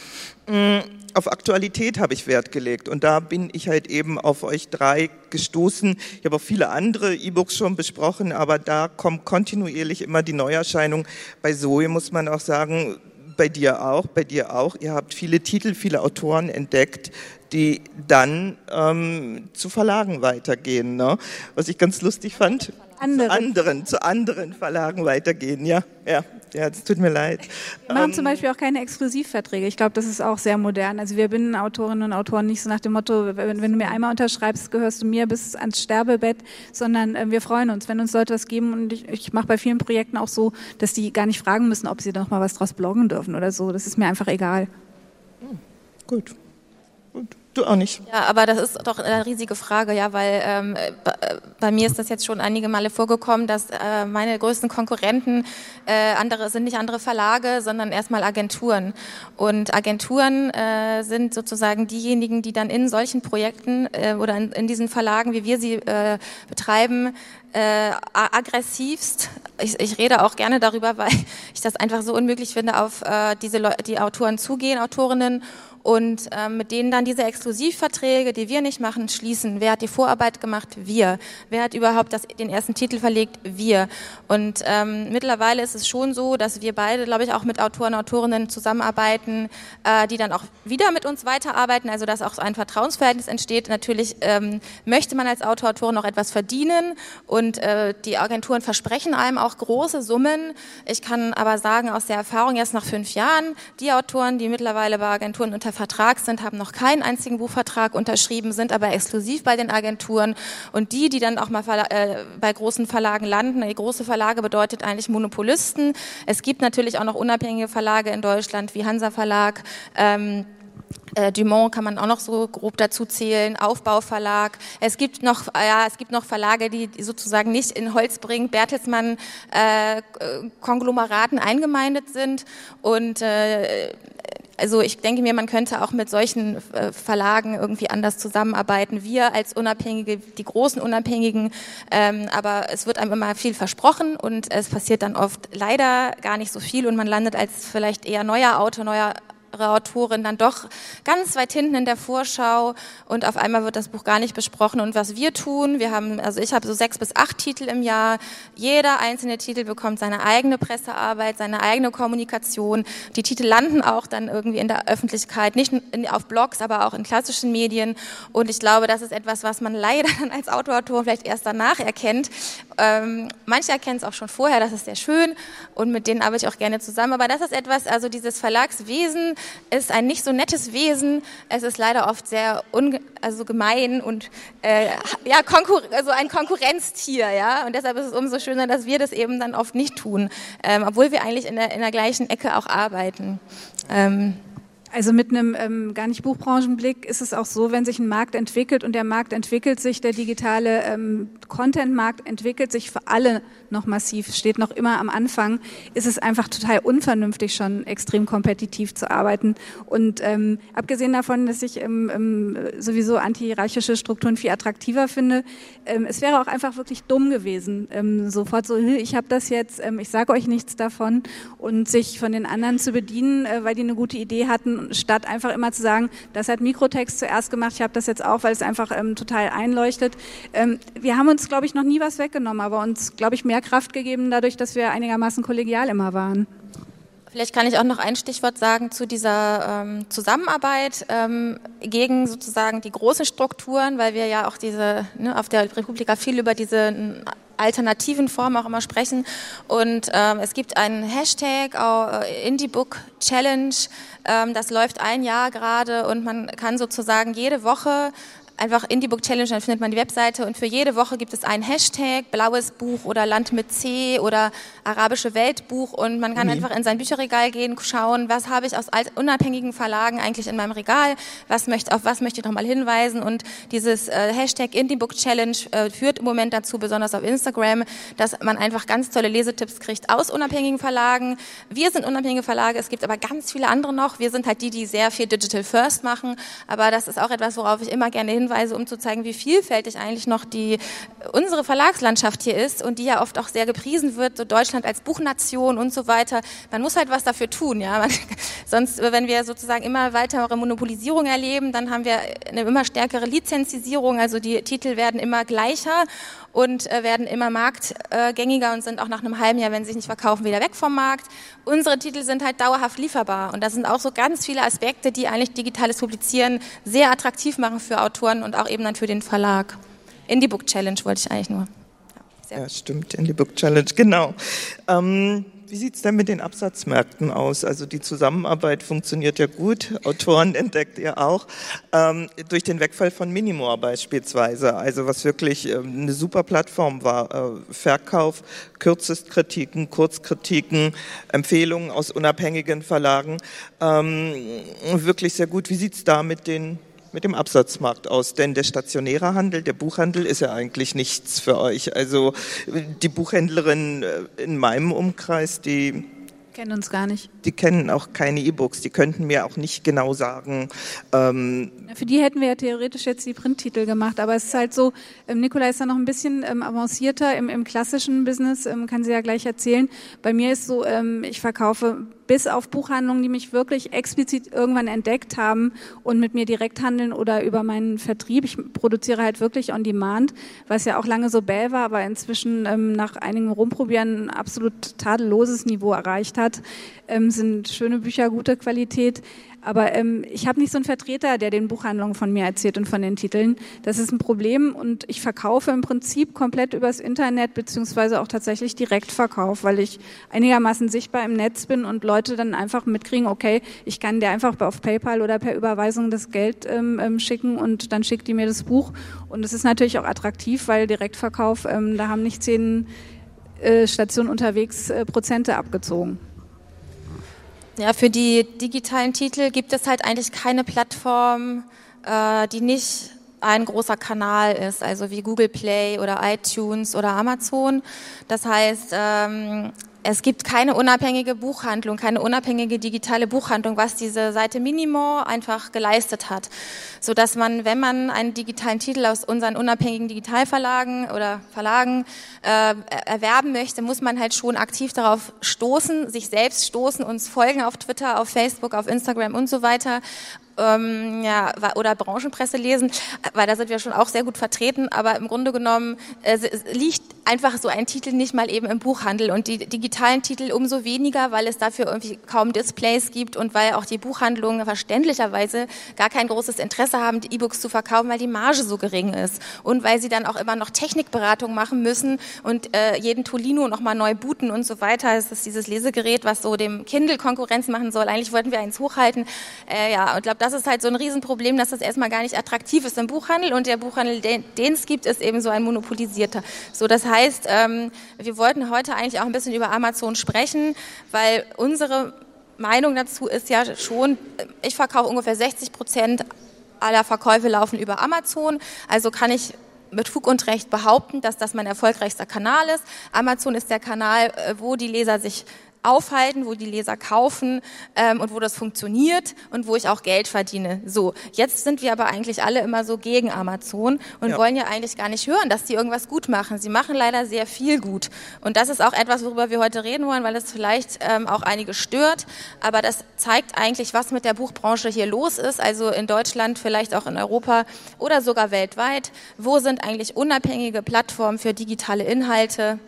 Mm auf Aktualität habe ich Wert gelegt und da bin ich halt eben auf euch drei gestoßen. Ich habe auch viele andere E-Books schon besprochen, aber da kommt kontinuierlich immer die Neuerscheinung. Bei Zoe muss man auch sagen, bei dir auch, bei dir auch. Ihr habt viele Titel, viele Autoren entdeckt, die dann ähm, zu Verlagen weitergehen. Ne? Was ich ganz lustig fand. Andere. Zu anderen, zu anderen Verlagen weitergehen, ja, ja. Ja, das tut mir leid. Wir machen ähm, zum Beispiel auch keine Exklusivverträge. Ich glaube, das ist auch sehr modern. Also wir binden Autorinnen und Autoren nicht so nach dem Motto, wenn, wenn du mir einmal unterschreibst, gehörst du mir bis ans Sterbebett, sondern äh, wir freuen uns, wenn uns Leute was geben. Und ich, ich mache bei vielen Projekten auch so, dass die gar nicht fragen müssen, ob sie noch mal was draus bloggen dürfen oder so. Das ist mir einfach egal. Hm, gut. Du auch nicht. Ja, aber das ist doch eine riesige Frage, ja, weil ähm, bei mir ist das jetzt schon einige Male vorgekommen, dass äh, meine größten Konkurrenten äh, andere sind nicht andere Verlage, sondern erstmal Agenturen. Und Agenturen äh, sind sozusagen diejenigen, die dann in solchen Projekten äh, oder in, in diesen Verlagen, wie wir sie äh, betreiben, äh, aggressivst. Ich, ich rede auch gerne darüber, weil ich das einfach so unmöglich finde, auf äh, diese Le die Autoren zugehen, Autorinnen und ähm, mit denen dann diese Exklusivverträge, die wir nicht machen, schließen. Wer hat die Vorarbeit gemacht? Wir. Wer hat überhaupt das, den ersten Titel verlegt? Wir. Und ähm, mittlerweile ist es schon so, dass wir beide, glaube ich, auch mit Autoren, Autorinnen zusammenarbeiten, äh, die dann auch wieder mit uns weiterarbeiten, also dass auch so ein Vertrauensverhältnis entsteht. Natürlich ähm, möchte man als Autor, Autorin noch etwas verdienen und äh, die Agenturen versprechen einem auch große Summen. Ich kann aber sagen, aus der Erfahrung jetzt nach fünf Jahren, die Autoren, die mittlerweile bei Agenturen unter unter Vertrag sind, haben noch keinen einzigen Buchvertrag unterschrieben, sind aber exklusiv bei den Agenturen. Und die, die dann auch mal äh, bei großen Verlagen landen, die große Verlage bedeutet eigentlich Monopolisten. Es gibt natürlich auch noch unabhängige Verlage in Deutschland wie Hansa Verlag. Ähm, äh, Dumont kann man auch noch so grob dazu zählen, Aufbauverlag. Es gibt noch, ja, es gibt noch Verlage, die sozusagen nicht in Holzbring, Bertelsmann, äh, Konglomeraten eingemeindet sind. Und äh, also ich denke mir, man könnte auch mit solchen äh, Verlagen irgendwie anders zusammenarbeiten. Wir als Unabhängige, die großen Unabhängigen, ähm, aber es wird einem immer viel versprochen und es passiert dann oft leider gar nicht so viel und man landet als vielleicht eher neuer Autor, neuer Autorin dann doch ganz weit hinten in der Vorschau und auf einmal wird das Buch gar nicht besprochen. Und was wir tun, wir haben, also ich habe so sechs bis acht Titel im Jahr. Jeder einzelne Titel bekommt seine eigene Pressearbeit, seine eigene Kommunikation. Die Titel landen auch dann irgendwie in der Öffentlichkeit, nicht auf Blogs, aber auch in klassischen Medien. Und ich glaube, das ist etwas, was man leider dann als Autor, vielleicht erst danach erkennt. Ähm, manche erkennen es auch schon vorher, das ist sehr schön und mit denen arbeite ich auch gerne zusammen. Aber das ist etwas, also dieses Verlagswesen, ist ein nicht so nettes Wesen. Es ist leider oft sehr also gemein und äh, ja, also ein Konkurrenztier. Ja? Und deshalb ist es umso schöner, dass wir das eben dann oft nicht tun, ähm, obwohl wir eigentlich in der, in der gleichen Ecke auch arbeiten. Ähm, Also mit einem ähm, gar nicht Buchbranchenblick ist es auch so, wenn sich ein Markt entwickelt und der Markt entwickelt sich, der digitale ähm, Content-Markt entwickelt sich für alle noch massiv, steht noch immer am Anfang, ist es einfach total unvernünftig, schon extrem kompetitiv zu arbeiten. Und ähm, abgesehen davon, dass ich ähm, ähm, sowieso antihierarchische Strukturen viel attraktiver finde, ähm, es wäre auch einfach wirklich dumm gewesen, ähm, sofort so, ich habe das jetzt, ähm, ich sage euch nichts davon und sich von den anderen zu bedienen, äh, weil die eine gute Idee hatten statt einfach immer zu sagen, das hat Mikrotext zuerst gemacht, ich habe das jetzt auch, weil es einfach ähm, total einleuchtet. Ähm, wir haben uns, glaube ich, noch nie was weggenommen, aber uns, glaube ich, mehr Kraft gegeben dadurch, dass wir einigermaßen kollegial immer waren. Vielleicht kann ich auch noch ein Stichwort sagen zu dieser ähm, Zusammenarbeit ähm, gegen sozusagen die großen Strukturen, weil wir ja auch diese ne, auf der Republika viel über diese alternativen Formen auch immer sprechen. Und ähm, es gibt einen Hashtag, äh, Indie Book Challenge, ähm, das läuft ein Jahr gerade und man kann sozusagen jede Woche einfach Indie Book Challenge, dann findet man die Webseite und für jede Woche gibt es einen Hashtag, blaues Buch oder Land mit C oder arabische Weltbuch und man kann mhm. einfach in sein Bücherregal gehen, schauen, was habe ich aus unabhängigen Verlagen eigentlich in meinem Regal, was möchte, auf was möchte ich nochmal hinweisen und dieses äh, Hashtag Indie Book Challenge äh, führt im Moment dazu, besonders auf Instagram, dass man einfach ganz tolle Lesetipps kriegt aus unabhängigen Verlagen. Wir sind unabhängige Verlage, es gibt aber ganz viele andere noch. Wir sind halt die, die sehr viel Digital First machen, aber das ist auch etwas, worauf ich immer gerne hinweise Hinweise, um zu zeigen, wie vielfältig eigentlich noch die, unsere Verlagslandschaft hier ist und die ja oft auch sehr gepriesen wird, so Deutschland als Buchnation und so weiter. Man muss halt was dafür tun, ja. Man, sonst, wenn wir sozusagen immer weitere Monopolisierung erleben, dann haben wir eine immer stärkere Lizenzisierung, also die Titel werden immer gleicher und äh, werden immer marktgängiger und sind auch nach einem halben Jahr, wenn sie sich nicht verkaufen, wieder weg vom Markt. Unsere Titel sind halt dauerhaft lieferbar und da sind auch so ganz viele Aspekte, die eigentlich digitales Publizieren sehr attraktiv machen für Autoren und auch eben dann für den Verlag. Indie Book Challenge wollte ich eigentlich nur. Ja, ja stimmt, Indie Book Challenge, genau. Ähm wie sieht es denn mit den Absatzmärkten aus? Also die Zusammenarbeit funktioniert ja gut, Autoren entdeckt ihr auch, ähm, durch den Wegfall von Minimor beispielsweise, also was wirklich ähm, eine super Plattform war, äh, Verkauf, Kürzestkritiken, Kurzkritiken, Empfehlungen aus unabhängigen Verlagen, ähm, wirklich sehr gut. Wie sieht es da mit den mit dem Absatzmarkt aus? Denn der stationäre Handel, der Buchhandel ist ja eigentlich nichts für euch. Also die Buchhändlerin äh, in meinem Umkreis, die Kennen uns gar nicht. Die kennen auch keine E-Books. Die könnten mir auch nicht genau sagen. Ähm Für die hätten wir ja theoretisch jetzt die Printtitel gemacht. Aber es ist halt so, ähm, Nikola ist da noch ein bisschen ähm, avancierter im, im klassischen Business, ähm, kann sie ja gleich erzählen. Bei mir ist so, ähm, ich verkaufe bis auf Buchhandlungen, die mich wirklich explizit irgendwann entdeckt haben und mit mir direkt handeln oder über meinen Vertrieb. Ich produziere halt wirklich on demand, was ja auch lange so bäh war, aber inzwischen ähm, nach einigem Rumprobieren ein absolut tadelloses Niveau erreicht hat. Ähm, sind schöne Bücher, gute Qualität. Aber ähm, ich habe nicht so einen Vertreter, der den Buchhandlungen von mir erzählt und von den Titeln. Das ist ein Problem und ich verkaufe im Prinzip komplett übers Internet beziehungsweise auch tatsächlich Direktverkauf, weil ich einigermaßen sichtbar im Netz bin und Leute dann einfach mitkriegen, okay, ich kann dir einfach auf PayPal oder per Überweisung das Geld ähm, ähm, schicken und dann schickt die mir das Buch. Und es ist natürlich auch attraktiv, weil Direktverkauf, ähm, da haben nicht zehn äh, Stationen unterwegs äh, Prozente abgezogen. Ja, für die digitalen Titel gibt es halt eigentlich keine Plattform, äh, die nicht ein großer Kanal ist, also wie Google Play oder iTunes oder Amazon. Das heißt, ähm, es gibt keine unabhängige Buchhandlung, keine unabhängige digitale Buchhandlung, was diese Seite Minimo einfach geleistet hat, so dass man, wenn man einen digitalen Titel aus unseren unabhängigen Digitalverlagen oder Verlagen äh, erwerben möchte, muss man halt schon aktiv darauf stoßen, sich selbst stoßen, uns folgen auf Twitter, auf Facebook, auf Instagram und so weiter ähm, ja, oder Branchenpresse lesen, weil da sind wir schon auch sehr gut vertreten, aber im Grunde genommen äh, liegt einfach so ein Titel nicht mal eben im Buchhandel und die digitalen Titel umso weniger, weil es dafür irgendwie kaum Displays gibt und weil auch die Buchhandlungen verständlicherweise gar kein großes Interesse haben, die E-Books zu verkaufen, weil die Marge so gering ist und weil sie dann auch immer noch Technikberatung machen müssen und äh, jeden Tolino nochmal neu booten und so weiter. Es ist dieses Lesegerät, was so dem Kindle Konkurrenz machen soll. Eigentlich wollten wir eins hochhalten. Äh, ja, und glaube, das ist halt so ein Riesenproblem, dass das erstmal gar nicht attraktiv ist im Buchhandel und der Buchhandel, den, es gibt, ist eben so ein monopolisierter. So, das heißt, ähm, wir wollten heute eigentlich auch ein bisschen über Amazon sprechen, weil unsere Meinung dazu ist ja schon, ich verkaufe ungefähr 60 Prozent aller Verkäufe laufen über Amazon. Also kann ich mit Fug und Recht behaupten, dass das mein erfolgreichster Kanal ist. Amazon ist der Kanal, äh, wo die Leser sich aufhalten, wo die Leser kaufen ähm, und wo das funktioniert und wo ich auch Geld verdiene. So, jetzt sind wir aber eigentlich alle immer so gegen Amazon und ja. wollen ja eigentlich gar nicht hören, dass die irgendwas gut machen. Sie machen leider sehr viel gut. Und das ist auch etwas, worüber wir heute reden wollen, weil es vielleicht ähm, auch einige stört. Aber das zeigt eigentlich, was mit der Buchbranche hier los ist. Also in Deutschland, vielleicht auch in Europa oder sogar weltweit. Wo sind eigentlich unabhängige Plattformen für digitale Inhalte?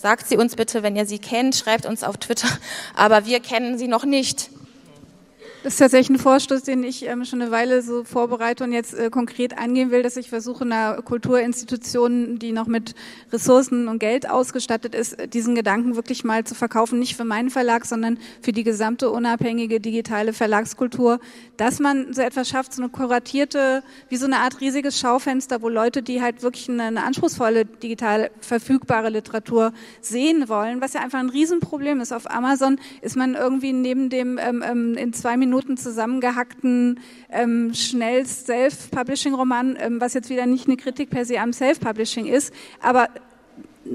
Sagt sie uns bitte, wenn ihr sie kennt, schreibt uns auf Twitter. Aber wir kennen sie noch nicht. Das ist tatsächlich ein Vorstoß, den ich ähm, schon eine Weile so vorbereite und jetzt äh, konkret angehen will, dass ich versuche, einer Kulturinstitution, die noch mit Ressourcen und Geld ausgestattet ist, diesen Gedanken wirklich mal zu verkaufen, nicht für meinen Verlag, sondern für die gesamte unabhängige digitale Verlagskultur, dass man so etwas schafft, so eine kuratierte, wie so eine Art riesiges Schaufenster, wo Leute, die halt wirklich eine, eine anspruchsvolle digital verfügbare Literatur sehen wollen, was ja einfach ein Riesenproblem ist. Auf Amazon ist man irgendwie neben dem ähm, ähm in zwei Minuten Minuten zusammengehackten, ähm, schnell Self-Publishing-Roman, ähm, was jetzt wieder nicht eine Kritik per se am Self-Publishing ist, aber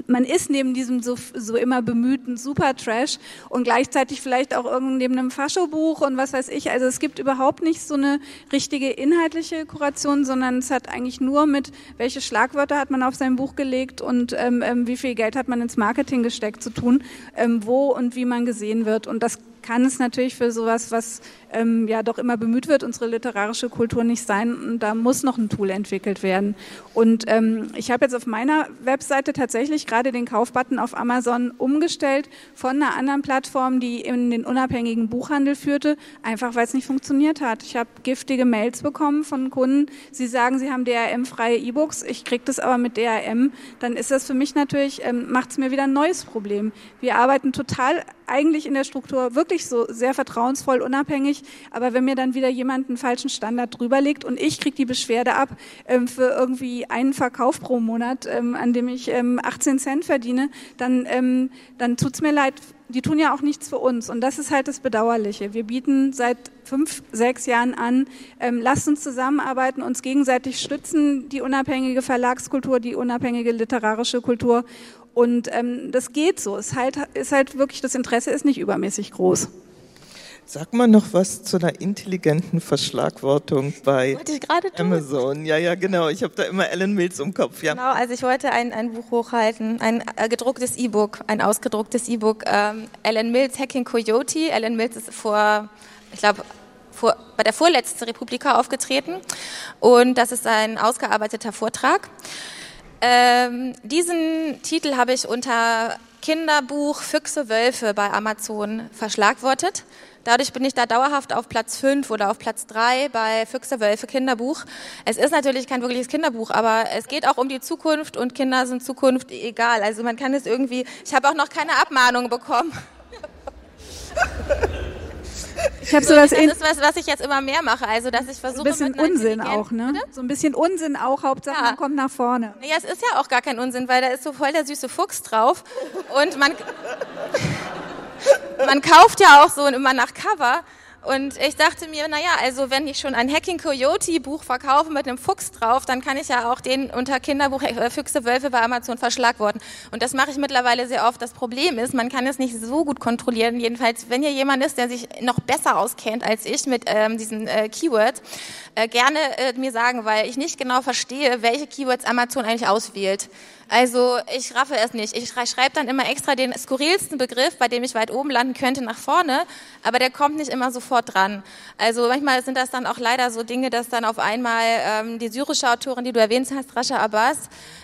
man ist neben diesem so, so immer bemühten Super-Trash und gleichzeitig vielleicht auch irgend neben einem Faschobuch und was weiß ich. Also es gibt überhaupt nicht so eine richtige inhaltliche Kuration, sondern es hat eigentlich nur mit, welche Schlagwörter hat man auf sein Buch gelegt und ähm, ähm, wie viel Geld hat man ins Marketing gesteckt zu tun, ähm, wo und wie man gesehen wird. Und das kann es natürlich für sowas, was ähm, ja doch immer bemüht wird, unsere literarische Kultur nicht sein. Und da muss noch ein Tool entwickelt werden. Und ähm, ich habe jetzt auf meiner Webseite tatsächlich gerade den Kaufbutton auf Amazon umgestellt von einer anderen Plattform, die in den unabhängigen Buchhandel führte, einfach weil es nicht funktioniert hat. Ich habe giftige Mails bekommen von Kunden. Sie sagen, sie haben DRM-freie E-Books. Ich kriege das aber mit DRM. Dann ist das für mich natürlich, ähm, macht es mir wieder ein neues Problem. Wir arbeiten total eigentlich in der Struktur wirklich so sehr vertrauensvoll, unabhängig. Aber wenn mir dann wieder jemand einen falschen Standard drüber legt und ich kriege die Beschwerde ab ähm, für irgendwie einen Verkauf pro Monat, ähm, an dem ich ähm, 18 Cent verdiene, dann, ähm, dann tut's mir leid. Die tun ja auch nichts für uns. Und das ist halt das Bedauerliche. Wir bieten seit fünf, sechs Jahren an, ähm, lasst uns zusammenarbeiten, uns gegenseitig stützen, die unabhängige Verlagskultur, die unabhängige literarische Kultur. Und ähm, das geht so. Es halt, ist halt wirklich, das Interesse ist nicht übermäßig groß. Sag mal noch was zu einer intelligenten Verschlagwortung bei Amazon. Ja, ja, genau. Ich habe da immer Ellen Mills im Kopf. Ja. Genau, also ich wollte ein, ein Buch hochhalten, ein äh, gedrucktes E-Book, ein ausgedrucktes E-Book. Ähm, Ellen Mills Hacking Coyote. Ellen Mills ist vor, ich glaube, vor, bei der vorletzten Republika aufgetreten und das ist ein ausgearbeiteter Vortrag. Ähm, diesen Titel habe ich unter Kinderbuch Füchse Wölfe bei Amazon verschlagwortet. Dadurch bin ich da dauerhaft auf Platz 5 oder auf Platz 3 bei Füchse Wölfe Kinderbuch. Es ist natürlich kein wirkliches Kinderbuch, aber es geht auch um die Zukunft und Kinder sind Zukunft egal. Also man kann es irgendwie, ich habe auch noch keine Abmahnung bekommen. Ich habe so das, das ist was, was ich jetzt immer mehr mache, also dass ich versuche. Ein bisschen Unsinn auch, ne? Bitte? So ein bisschen Unsinn auch, Hauptsache ja. man kommt nach vorne. Ja, es ist ja auch gar kein Unsinn, weil da ist so voll der süße Fuchs drauf und man man kauft ja auch so immer nach Cover und ich dachte mir, naja, also wenn ich schon ein Hacking Coyote Buch verkaufe mit einem Fuchs drauf, dann kann ich ja auch den unter Kinderbuch äh, Füchse Wölfe bei Amazon verschlagworten. Und das mache ich mittlerweile sehr oft. Das Problem ist, man kann es nicht so gut kontrollieren. Jedenfalls, wenn hier jemand ist, der sich noch besser auskennt als ich mit ähm, diesen äh, Keywords, äh, gerne äh, mir sagen, weil ich nicht genau verstehe, welche Keywords Amazon eigentlich auswählt. Also ich raffe es nicht. Ich schreibe dann immer extra den skurrilsten Begriff, bei dem ich weit oben landen könnte, nach vorne, aber der kommt nicht immer sofort dran. Also manchmal sind das dann auch leider so Dinge, dass dann auf einmal ähm, die syrische Autorin, die du erwähnt hast, Rasha Abbas,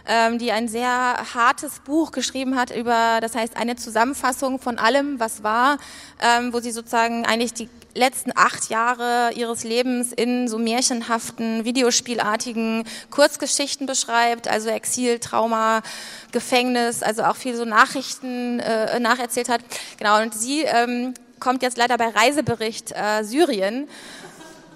ähm, die ein sehr hartes Buch geschrieben hat über, das heißt eine Zusammenfassung von allem, was war, ähm, wo sie sozusagen eigentlich die letzten acht Jahre ihres Lebens in so märchenhaften, videospielartigen Kurzgeschichten beschreibt, also Exil, Trauma, Gefängnis, also auch viel so Nachrichten äh, nacherzählt hat. Genau, und sie ähm, kommt jetzt leider bei Reisebericht äh, Syrien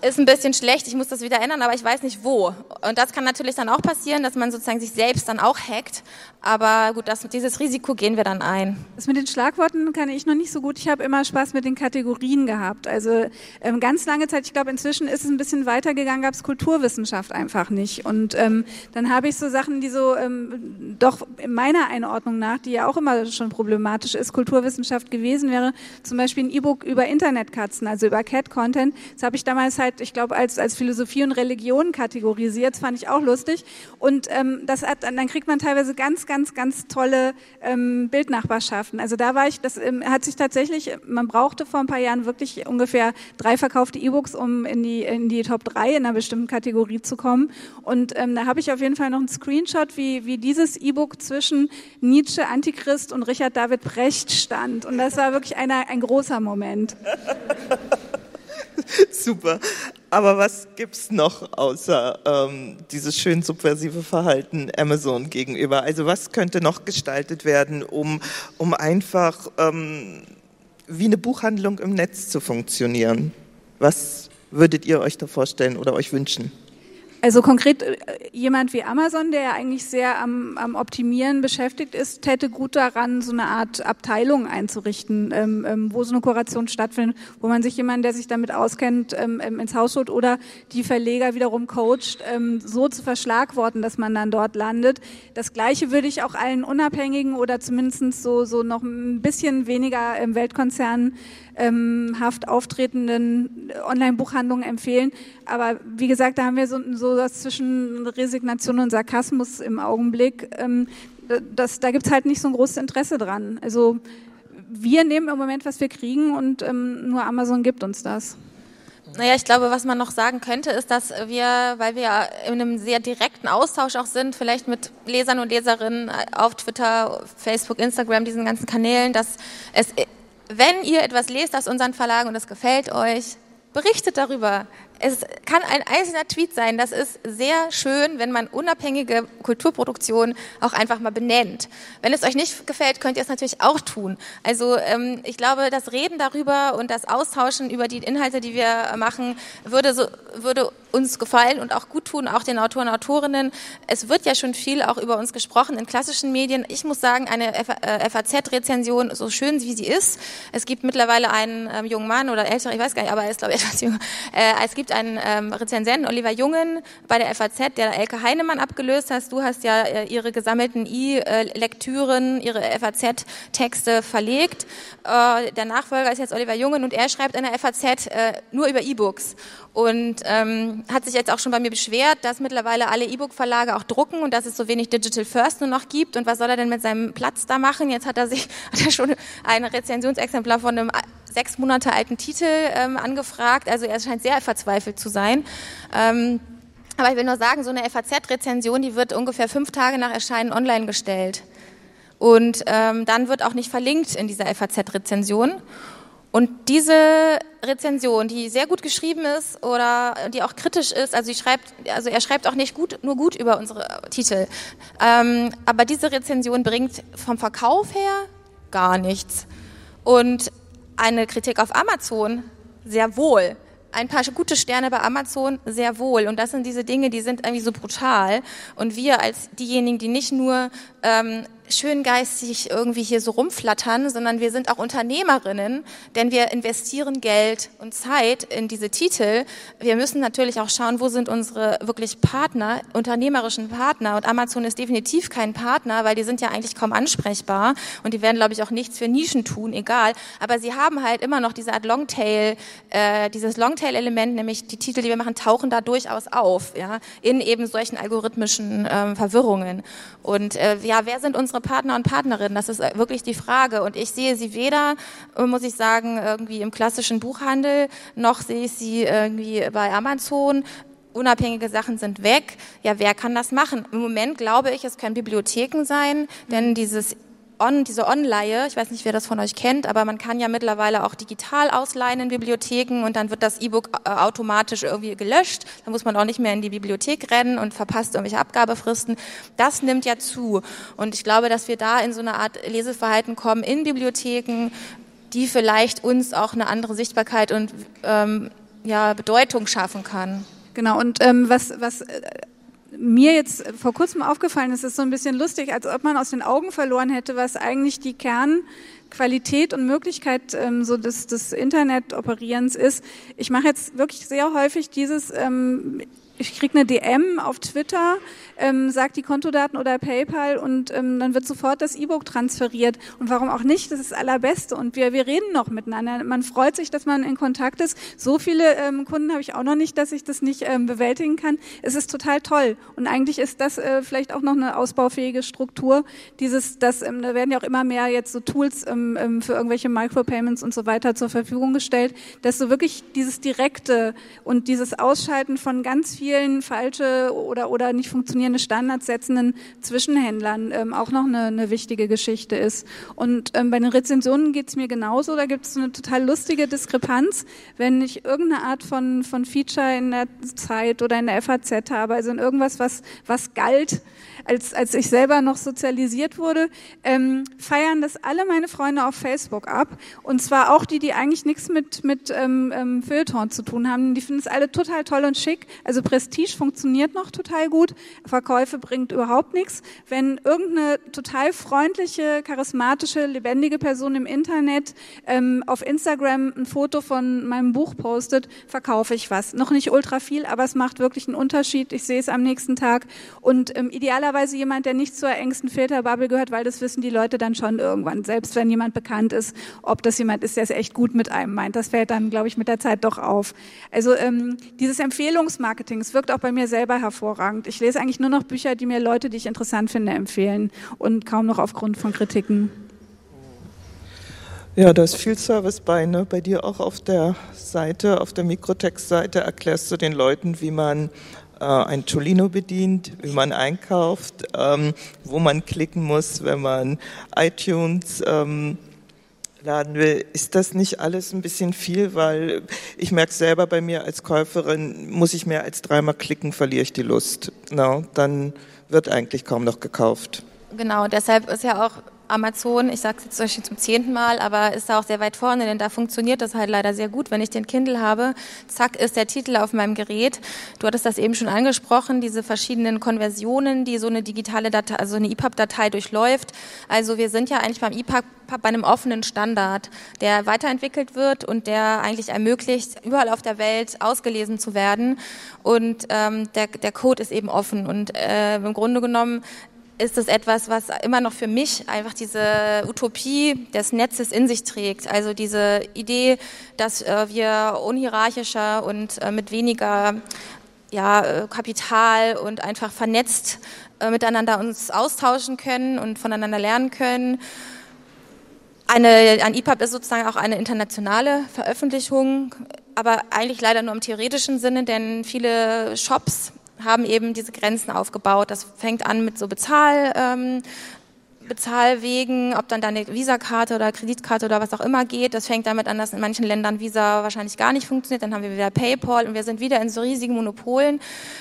ist ein bisschen schlecht, ich muss das wieder ändern, aber ich weiß nicht wo. Und das kann natürlich dann auch passieren, dass man sozusagen sich selbst dann auch hackt. Aber gut, das, dieses Risiko gehen wir dann ein. Das mit den Schlagworten kann ich noch nicht so gut. Ich habe immer Spaß mit den Kategorien gehabt. Also ähm, ganz lange Zeit, ich glaube inzwischen ist es ein bisschen weitergegangen, gab es Kulturwissenschaft einfach nicht. Und ähm, dann habe ich so Sachen, die so ähm, doch in meiner Einordnung nach, die ja auch immer schon problematisch ist, Kulturwissenschaft gewesen wäre, zum Beispiel ein E-Book über Internetkatzen, also über Cat-Content. Das habe ich damals halt, ich glaube, als, als Philosophie und Religion kategorisiert. Das fand ich auch lustig. Und ähm, das hat, dann kriegt man teilweise ganz, ganz ganz, ganz tolle ähm, Bildnachbarschaften. Also da war ich, das ähm, hat sich tatsächlich, man brauchte vor ein paar Jahren wirklich ungefähr drei verkaufte E-Books, um in die, in die Top 3 in einer bestimmten Kategorie zu kommen. Und ähm, da habe ich auf jeden Fall noch einen Screenshot, wie, wie dieses E-Book zwischen Nietzsche, Antichrist und Richard David Brecht stand. Und das war wirklich einer, ein großer Moment. Super. Aber was gibt's noch außer ähm, dieses schön subversive Verhalten Amazon gegenüber? Also was könnte noch gestaltet werden, um, um einfach ähm, wie eine Buchhandlung im Netz zu funktionieren? Was würdet ihr euch da vorstellen oder euch wünschen? Also konkret äh, jemand wie Amazon, der ja eigentlich sehr am, am Optimieren beschäftigt ist, täte gut daran, so eine Art Abteilung einzurichten, ähm, ähm, wo so eine Kuration stattfindet, wo man sich jemanden, der sich damit auskennt, ähm, ähm ins Haus holt oder die Verleger wiederum coacht, ähm, so zu verschlagworten, dass man dann dort landet. Das Gleiche würde ich auch allen Unabhängigen oder zumindest so, so noch ein bisschen weniger im Weltkonzernen ähm, haft auftretenden Online-Buchhandlungen empfehlen. Aber wie gesagt, da haben wir so, so was zwischen Resignation und Sarkasmus im Augenblick. Ähm, das, da gibt es halt nicht so ein großes Interesse dran. Also wir nehmen im Moment, was wir kriegen und ähm, nur Amazon gibt uns das. Naja, ich glaube, was man noch sagen könnte, ist, dass wir, weil wir in einem sehr direkten Austausch auch sind, vielleicht mit Lesern und Leserinnen auf Twitter, Facebook, Instagram, diesen ganzen Kanälen, dass es wenn ihr etwas lest aus unseren Verlagen und es gefällt euch, berichtet darüber. Es kann ein einzelner Tweet sein. Das ist sehr schön, wenn man unabhängige Kulturproduktion auch einfach mal benennt. Wenn es euch nicht gefällt, könnt ihr es natürlich auch tun. Also ähm, ich glaube, das Reden darüber und das Austauschen über die Inhalte, die wir machen, würde, so, würde uns gefallen und auch gut tun, auch den Autoren und Autorinnen. Es wird ja schon viel auch über uns gesprochen in klassischen Medien. Ich muss sagen, eine FAZ-Rezension, äh, so schön wie sie ist, es gibt mittlerweile einen ähm, jungen Mann oder älter, ich weiß gar nicht, aber er ist glaube ich etwas jünger. Äh, es gibt einen ähm, Rezensenten, Oliver Jungen, bei der FAZ, der Elke Heinemann abgelöst hat. Du hast ja äh, ihre gesammelten I-Lektüren, ihre FAZ-Texte verlegt. Äh, der Nachfolger ist jetzt Oliver Jungen und er schreibt in der FAZ äh, nur über E-Books und ähm, hat sich jetzt auch schon bei mir beschwert, dass mittlerweile alle E-Book-Verlage auch drucken und dass es so wenig Digital First nur noch gibt. Und was soll er denn mit seinem Platz da machen? Jetzt hat er sich hat er schon ein Rezensionsexemplar von einem sechs Monate alten Titel ähm, angefragt. Also er scheint sehr verzweifelt zu sein. Ähm, aber ich will nur sagen, so eine FAZ-Rezension, die wird ungefähr fünf Tage nach Erscheinen online gestellt. Und ähm, dann wird auch nicht verlinkt in dieser FAZ-Rezension. Und diese Rezension, die sehr gut geschrieben ist oder die auch kritisch ist, also, schreibt, also er schreibt auch nicht gut, nur gut über unsere Titel, ähm, aber diese Rezension bringt vom Verkauf her gar nichts. Und eine Kritik auf Amazon sehr wohl. Ein paar gute Sterne bei Amazon sehr wohl. Und das sind diese Dinge, die sind irgendwie so brutal. Und wir als diejenigen, die nicht nur ähm, schöngeistig irgendwie hier so rumflattern, sondern wir sind auch Unternehmerinnen, denn wir investieren Geld und Zeit in diese Titel. Wir müssen natürlich auch schauen, wo sind unsere wirklich Partner, unternehmerischen Partner. Und Amazon ist definitiv kein Partner, weil die sind ja eigentlich kaum ansprechbar und die werden, glaube ich, auch nichts für Nischen tun, egal. Aber sie haben halt immer noch diese Art Longtail, äh, dieses Longtail-Element, nämlich die Titel, die wir machen, tauchen da durchaus auf, ja, in eben solchen algorithmischen ähm, Verwirrungen. Und äh, ja, wer sind unsere Partner und Partnerinnen? Das ist äh, wirklich die Frage. Und ich sehe sie weder, äh, muss ich sagen, irgendwie im klassischen Buchhandel, noch sehe ich sie irgendwie bei Amazon unabhängige Sachen sind weg. Ja, wer kann das machen? Im Moment glaube ich, es können Bibliotheken sein, denn dieses On, diese Onleihe, ich weiß nicht, wer das von euch kennt, aber man kann ja mittlerweile auch digital ausleihen in Bibliotheken und dann wird das E-Book äh, automatisch irgendwie gelöscht. Dann muss man auch nicht mehr in die Bibliothek rennen und verpasst irgendwelche Abgabefristen. Das nimmt ja zu. Und ich glaube, dass wir da in so eine Art Leseverhalten kommen in Bibliotheken, die vielleicht uns auch eine andere Sichtbarkeit und ähm, ja, Bedeutung schaffen kann. Genau, und ähm, was, was äh, mir jetzt vor kurzem aufgefallen ist, ist so ein bisschen lustig, als ob man aus den Augen verloren hätte, was eigentlich die Kernqualität und Möglichkeit ähm, so des, des Internet-Operierens ist. Ich mache jetzt wirklich sehr häufig dieses ähm, ich kriege eine DM auf Twitter, ähm, sagt die Kontodaten oder PayPal und ähm, dann wird sofort das E-Book transferiert. Und warum auch nicht? Das ist das Allerbeste. Und wir, wir reden noch miteinander. Man freut sich, dass man in Kontakt ist. So viele ähm, Kunden habe ich auch noch nicht, dass ich das nicht ähm, bewältigen kann. Es ist total toll. Und eigentlich ist das äh, vielleicht auch noch eine ausbaufähige Struktur. Dieses, das, ähm, da werden ja auch immer mehr jetzt so Tools ähm, ähm, für irgendwelche Micropayments und so weiter zur Verfügung gestellt, dass so wirklich dieses direkte und dieses Ausschalten von ganz vielen vielen falsche oder, oder nicht funktionierende Standards setzenden Zwischenhändlern ähm, auch noch eine, eine, wichtige Geschichte ist. Und ähm, bei den Rezensionen geht es mir genauso. Da gibt es eine total lustige Diskrepanz, wenn ich irgendeine Art von, von Feature in der Zeit oder in der FAZ habe, also in irgendwas, was, was galt, als, als ich selber noch sozialisiert wurde, ähm, feiern das alle meine Freunde auf Facebook ab. Und zwar auch die, die eigentlich nichts mit, mit ähm, ähm, Feuilleton zu tun haben. Die finden es alle total toll und schick. Also Prestige funktioniert noch total gut. Verkäufe bringt überhaupt nichts. Wenn irgendeine total freundliche, charismatische, lebendige Person im Internet ähm, auf Instagram ein Foto von meinem Buch postet, verkaufe ich was. Noch nicht ultra viel, aber es macht wirklich einen Unterschied. Ich sehe es am nächsten Tag. Und ähm, idealerweise jemand, der nicht zur engsten Filterbubble gehört, weil das wissen die Leute dann schon irgendwann. Selbst wenn jemand bekannt ist, ob das jemand ist, der es echt gut mit einem meint. Das fällt dann, glaube ich, mit der Zeit doch auf. Also ähm, dieses Empfehlungsmarketing, es wirkt auch bei mir selber hervorragend. Ich lese eigentlich nur noch Bücher, die mir Leute, die ich interessant finde, empfehlen und kaum noch aufgrund von Kritiken. Ja, da ist viel Service bei. Ne? Bei dir auch auf der Seite, auf der Mikrotext-Seite erklärst du den Leuten, wie man äh, ein Tolino bedient, wie man einkauft, ähm, wo man klicken muss, wenn man iTunes ähm, laden will. Ist das nicht alles ein bisschen viel? Weil ich merke selber bei mir als Käuferin, muss ich mehr als dreimal klicken, verliere ich die Lust. No, dann wird eigentlich kaum noch gekauft. Genau, deshalb ist ja auch Amazon, ich sage es jetzt zum zehnten Mal, aber ist da auch sehr weit vorne, denn da funktioniert das halt leider sehr gut. Wenn ich den Kindle habe, zack, ist der Titel auf meinem Gerät. Du hattest das eben schon angesprochen, diese verschiedenen Konversionen, die so eine digitale Datei, also eine EPUB-Datei durchläuft. Also wir sind ja eigentlich beim EPUB bei einem offenen Standard, der weiterentwickelt wird und der eigentlich ermöglicht, überall auf der Welt ausgelesen zu werden. Und ähm, der, der Code ist eben offen. Und äh, im Grunde genommen ist es etwas, was immer noch für mich einfach diese Utopie des Netzes in sich trägt. Also diese Idee, dass äh, wir unhierarchischer und äh, mit weniger ja, äh, Kapital und einfach vernetzt miteinander uns austauschen können und voneinander lernen können. Eine, ein EPUB ist sozusagen auch eine internationale Veröffentlichung, aber eigentlich leider nur im theoretischen Sinne, denn viele Shops haben eben diese Grenzen aufgebaut. Das fängt an mit so Bezahl, ähm, Bezahlwegen, ob dann deine Visakarte oder Kreditkarte oder was auch immer geht. Das fängt damit an, dass in manchen Ländern Visa wahrscheinlich gar nicht funktioniert. Dann haben wir wieder PayPal und wir sind wieder in so riesigen Monopolen.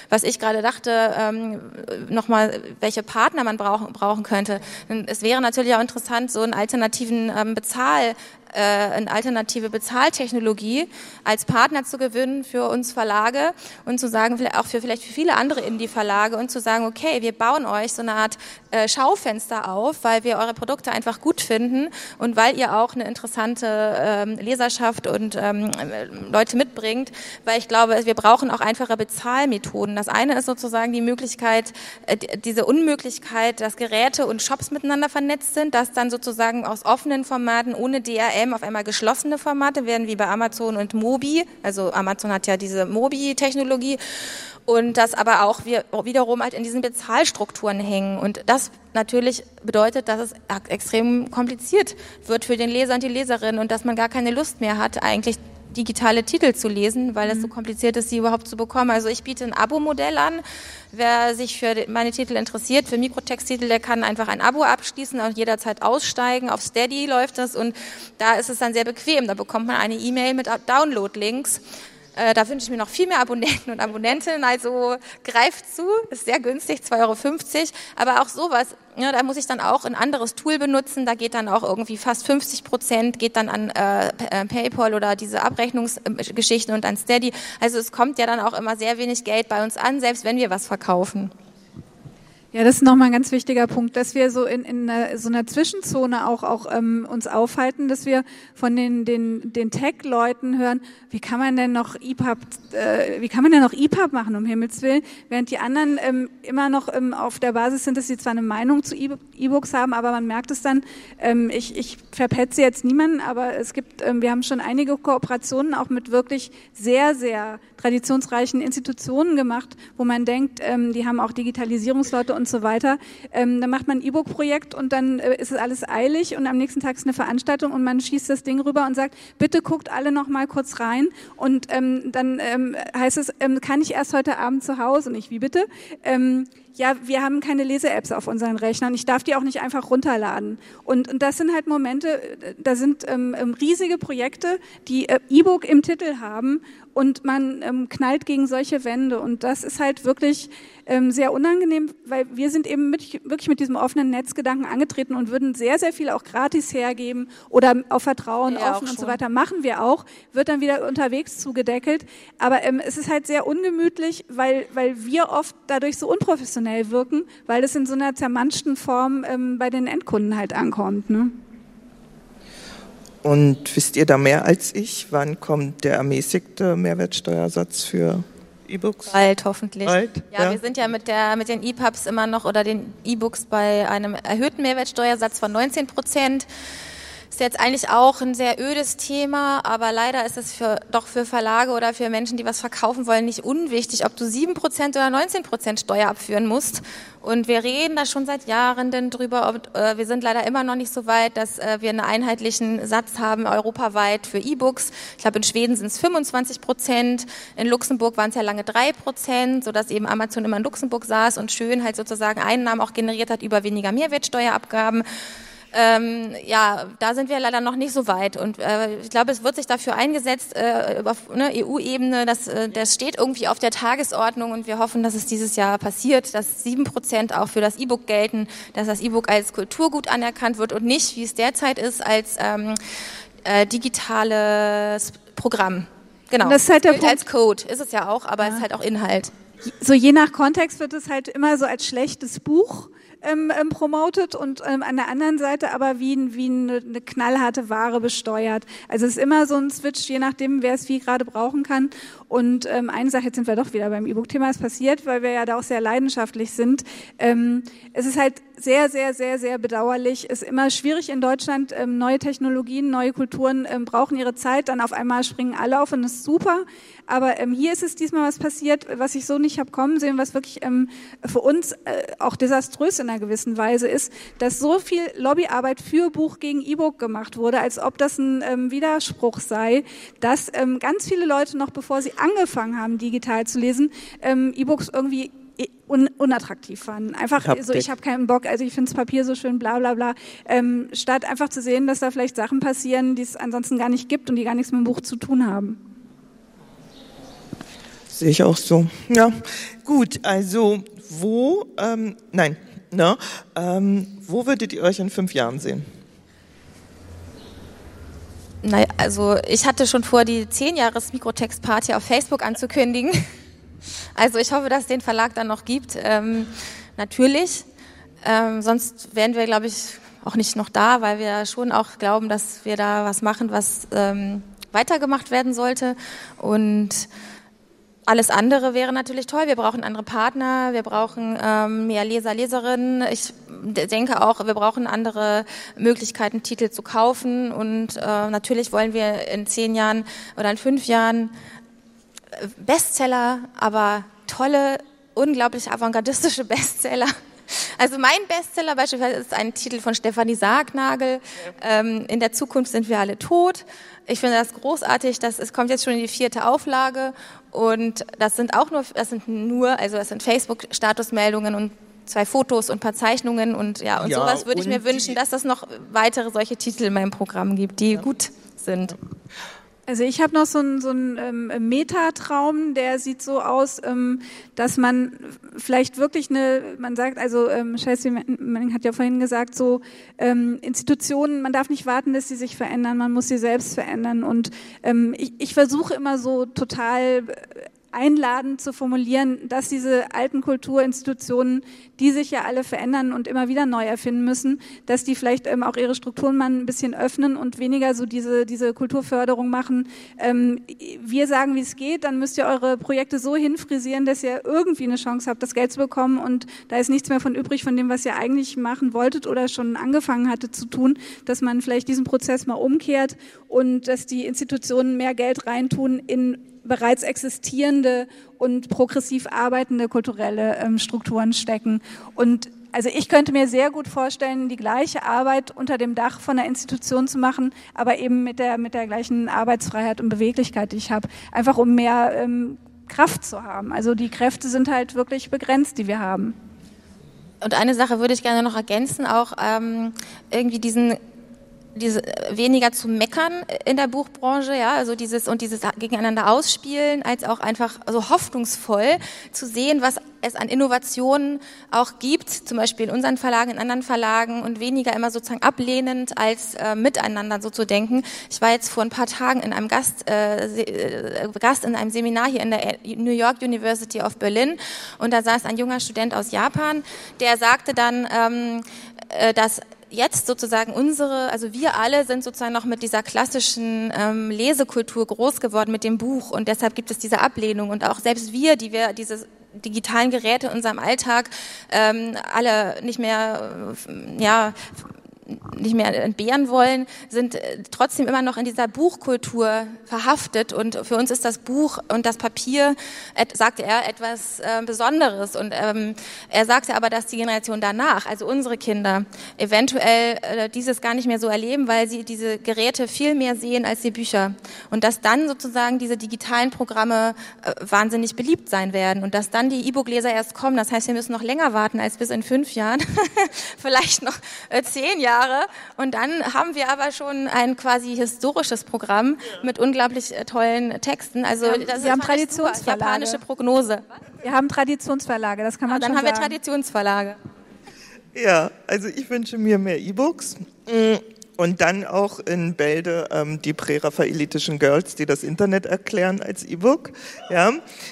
Was ich gerade dachte, ähm, nochmal, welche Partner man brauchen, brauchen könnte. Es wäre natürlich auch interessant, so einen alternativen ähm, Bezahl äh, eine alternative Bezahltechnologie als Partner zu gewinnen für uns Verlage und zu sagen, auch für vielleicht für viele andere Indie-Verlage und zu sagen, okay, wir bauen euch so eine Art äh, Schaufenster auf, weil wir eure Produkte einfach gut finden und weil ihr auch eine interessante ähm, Leserschaft und ähm, Leute mitbringt, weil ich glaube, wir brauchen auch einfache Bezahlmethoden. Das eine ist sozusagen die Möglichkeit, äh, diese Unmöglichkeit, dass Geräte und Shops miteinander vernetzt sind, dass dann sozusagen aus offenen Formaten ohne DRM allem auf einmal geschlossene Formate werden, wie bei Amazon und Mobi. Also Amazon hat ja diese Mobi-Technologie und das aber auch wir wiederum halt in diesen Bezahlstrukturen hängen. Und das natürlich bedeutet, dass es extrem kompliziert wird für den Leser und die Leserin und dass man gar keine Lust mehr hat, eigentlich digitale Titel zu lesen, weil es so mhm. kompliziert ist, sie überhaupt zu bekommen. Also ich biete ein Abo-Modell an. Wer sich für meine Titel interessiert, für Mikrotexttitel, der kann einfach ein Abo abschließen und jederzeit aussteigen. Auf Steady läuft das und da ist es dann sehr bequem. Da bekommt man eine E-Mail mit Download-Links Äh, da wünsche ich mir noch viel mehr Abonnenten und Abonnentinnen. Also greift zu, ist sehr günstig, 2,50 Euro. Aber auch sowas, ja, da muss ich dann auch ein anderes Tool benutzen. Da geht dann auch irgendwie fast 50 Prozent, geht dann an äh, äh, PayPal oder diese Abrechnungsgeschichten und an Steady. Also es kommt ja dann auch immer sehr wenig Geld bei uns an, selbst wenn wir was verkaufen. Ja, das ist nochmal ein ganz wichtiger Punkt, dass wir so in, in so einer Zwischenzone auch, auch ähm, uns aufhalten, dass wir von den, den, den Tech-Leuten hören, wie kann man denn noch EPUB, äh, wie kann man denn noch EPUB machen, um Himmels Willen, während die anderen ähm, immer noch ähm, auf der Basis sind, dass sie zwar eine Meinung zu E-Books haben, aber man merkt es dann, ähm, ich, ich verpetze jetzt niemanden, aber es gibt, ähm, wir haben schon einige Kooperationen auch mit wirklich sehr, sehr traditionsreichen Institutionen gemacht, wo man denkt, ähm, die haben auch Digitalisierungsleute und so weiter. Ähm, dann macht man ein E-Book-Projekt und dann äh, ist es alles eilig und am nächsten Tag ist eine Veranstaltung und man schießt das Ding rüber und sagt, bitte guckt alle noch mal kurz rein und ähm, dann ähm, heißt es, ähm, kann ich erst heute Abend zu Hause? Nicht, wie bitte? Ja, wir haben keine Lese-Apps auf unseren Rechnern. Ich darf die auch nicht einfach runterladen. Und, und das sind halt Momente, da sind ähm, ähm riesige Projekte, die äh, E-Book im Titel haben und man ähm, knallt gegen solche Wände. Und das ist halt wirklich ähm, sehr unangenehm, weil wir sind eben mit, wirklich mit diesem offenen Netzgedanken angetreten und würden sehr, sehr viel auch gratis hergeben oder auf Vertrauen ja, offen und so weiter. Machen wir auch, wird dann wieder unterwegs zugedeckelt. Aber ähm, es ist halt sehr ungemütlich, weil, weil wir oft dadurch so unprofessionell wirken, weil es in so einer zermanschten Form ähm, bei den Endkunden halt ankommt. Ne? Und wisst ihr da mehr als ich? Wann kommt der ermäßigte Mehrwertsteuersatz für E-Books? Bald, hoffentlich. Bald, ja, ja, wir sind ja mit, der, mit den E-Pubs immer noch oder den E-Books bei einem erhöhten Mehrwertsteuersatz von 19 Prozent. Ist jetzt eigentlich auch ein sehr ödes Thema, aber leider ist es für, doch für Verlage oder für Menschen, die was verkaufen wollen, nicht unwichtig, ob du 7% oder 19% Steuer abführen musst. Und wir reden da schon seit Jahren denn drüber. Ob, äh, wir sind leider immer noch nicht so weit, dass äh, wir einen einheitlichen Satz haben europaweit für E-Books. Ich glaube, in Schweden sind es 25 Prozent. In Luxemburg waren es ja lange drei Prozent, sodass eben Amazon immer in Luxemburg saß und schön halt sozusagen Einnahmen auch generiert hat über weniger Mehrwertsteuerabgaben. Ähm, ja, da sind wir leider noch nicht so weit. Und äh, ich glaube, es wird sich dafür eingesetzt äh, auf ne, EU-Ebene. Das, äh, das steht irgendwie auf der Tagesordnung und wir hoffen, dass es dieses Jahr passiert, dass sieben Prozent auch für das E-Book gelten, dass das E-Book als Kulturgut anerkannt wird und nicht, wie es derzeit ist, als ähm, äh, digitales Programm. Genau. Und das ist halt der Punkt. als Code ist es ja auch, aber ja. es ist halt auch Inhalt. So je nach Kontext wird es halt immer so als schlechtes Buch ähm, ähm, promotet und ähm, an der anderen Seite aber wie, wie eine, eine knallharte Ware besteuert. Also es ist immer so ein Switch, je nachdem, wer es wie gerade brauchen kann. Und ähm, eine Sache, jetzt sind wir doch wieder beim E-Book-Thema, ist passiert, weil wir ja da auch sehr leidenschaftlich sind. Ähm, es ist halt sehr, sehr, sehr, sehr bedauerlich. Es ist immer schwierig in Deutschland. Ähm, neue Technologien, neue Kulturen ähm, brauchen ihre Zeit. Dann auf einmal springen alle auf und das ist super. Aber ähm, hier ist es diesmal was passiert, was ich so nicht habe kommen sehen, was wirklich ähm, für uns äh, auch desaströs in einer gewissen Weise ist, dass so viel Lobbyarbeit für Buch gegen E-Book gemacht wurde, als ob das ein ähm, Widerspruch sei, dass ähm, ganz viele Leute noch bevor sie angefangen haben, digital zu lesen, ähm, E-Books irgendwie un unattraktiv fanden. Einfach Haptik. so, ich habe keinen Bock, also ich finde das Papier so schön, bla bla bla. Ähm, statt einfach zu sehen, dass da vielleicht Sachen passieren, die es ansonsten gar nicht gibt und die gar nichts mit dem Buch zu tun haben. Sehe ich auch so. Ja, gut, also wo, ähm, nein, na, ähm, wo würdet ihr euch in fünf Jahren sehen? Naja, also ich hatte schon vor, die 10 Jahres Mikrotext-Party auf Facebook anzukündigen. Also ich hoffe, dass es den Verlag dann noch gibt. Ähm, natürlich. Ähm, sonst wären wir, glaube ich, auch nicht noch da, weil wir schon auch glauben, dass wir da was machen, was ähm, weitergemacht werden sollte. Und alles andere wäre natürlich toll. Wir brauchen andere Partner, wir brauchen ähm, mehr Leser, Leserinnen. Ich denke auch, wir brauchen andere Möglichkeiten, Titel zu kaufen. Und äh, natürlich wollen wir in zehn Jahren oder in fünf Jahren äh, Bestseller, aber tolle, unglaublich avantgardistische Bestseller. Also mein Bestseller beispielsweise ist ein Titel von Stefanie Sargnagel. Ähm, in der Zukunft sind wir alle tot. Ich finde das großartig. Das es kommt jetzt schon in die vierte Auflage und das sind auch nur, das sind nur, also das sind Facebook-Statusmeldungen und zwei Fotos und ein paar Zeichnungen und ja und ja, sowas würde ich mir wünschen, dass es noch weitere solche Titel in meinem Programm gibt, die ja. gut sind. Also ich habe noch so einen, so einen ähm, Metatraum, der sieht so aus, ähm, dass man vielleicht wirklich eine, man sagt, also ähm, Scheiße, man hat ja vorhin gesagt, so ähm, Institutionen, man darf nicht warten, dass sie sich verändern, man muss sie selbst verändern. Und ähm, ich, ich versuche immer so total einladend zu formulieren, dass diese alten Kulturinstitutionen, die sich ja alle verändern und immer wieder neu erfinden müssen, dass die vielleicht ähm, auch ihre Strukturen mal ein bisschen öffnen und weniger so diese, diese Kulturförderung machen. Ähm, wir sagen, wie es geht, dann müsst ihr eure Projekte so hinfrisieren, dass ihr irgendwie eine Chance habt, das Geld zu bekommen und da ist nichts mehr von übrig von dem, was ihr eigentlich machen wolltet oder schon angefangen hattet zu tun, dass man vielleicht diesen Prozess mal umkehrt und dass die Institutionen mehr Geld reintun in bereits existierende und progressiv arbeitende kulturelle ähm, Strukturen stecken. Und also ich könnte mir sehr gut vorstellen, die gleiche Arbeit unter dem Dach von der Institution zu machen, aber eben mit der, mit der gleichen Arbeitsfreiheit und Beweglichkeit, die ich habe, einfach um mehr ähm, Kraft zu haben. Also die Kräfte sind halt wirklich begrenzt, die wir haben. Und eine Sache würde ich gerne noch ergänzen, auch ähm, irgendwie diesen diese, weniger zu meckern in der Buchbranche, ja, also dieses und dieses gegeneinander ausspielen, als auch einfach so hoffnungsvoll zu sehen, was es an Innovationen auch gibt, zum Beispiel in unseren Verlagen, in anderen Verlagen und weniger immer sozusagen ablehnend als äh, miteinander so zu denken. Ich war jetzt vor ein paar Tagen in einem Gast, äh, äh Gast in einem Seminar hier in der New York University of Berlin und da saß ein junger Student aus Japan, der sagte dann, ähm, äh, dass jetzt sozusagen unsere, also wir alle sind sozusagen noch mit dieser klassischen ähm, Lesekultur groß geworden, mit dem Buch. Und deshalb gibt es diese Ablehnung. Und auch selbst wir, die wir diese digitalen Geräte in unserem Alltag ähm, alle nicht mehr äh, ja nicht mehr entbehren wollen, sind äh, trotzdem immer noch in dieser Buchkultur verhaftet. Und für uns ist das Buch und das Papier, sagte er, etwas äh, Besonderes. Und ähm, er sagte aber, dass die Generation danach, also unsere Kinder, eventuell äh, dieses gar nicht mehr so erleben, weil sie diese Geräte viel mehr sehen als die Bücher. Und dass dann sozusagen diese digitalen Programme äh, wahnsinnig beliebt sein werden. Und dass dann die E-Book-Leser erst kommen. Das heißt, wir müssen noch länger warten als bis in fünf Jahren, vielleicht noch äh, zehn Jahre Jahre. Und dann haben wir aber schon ein quasi historisches Programm mit unglaublich äh, tollen Texten. Also ja, das wir haben Traditionsverlage. Japanische Prognose. Wir haben Traditionsverlage, das kann man ah, dann schon sagen. Dann haben wir Traditionsverlage. Ja, also ich wünsche mir mehr E-Books. Und dann auch in Bälde ähm, die präraphaelitischen Girls, die das Internet erklären als E-Book. Ja,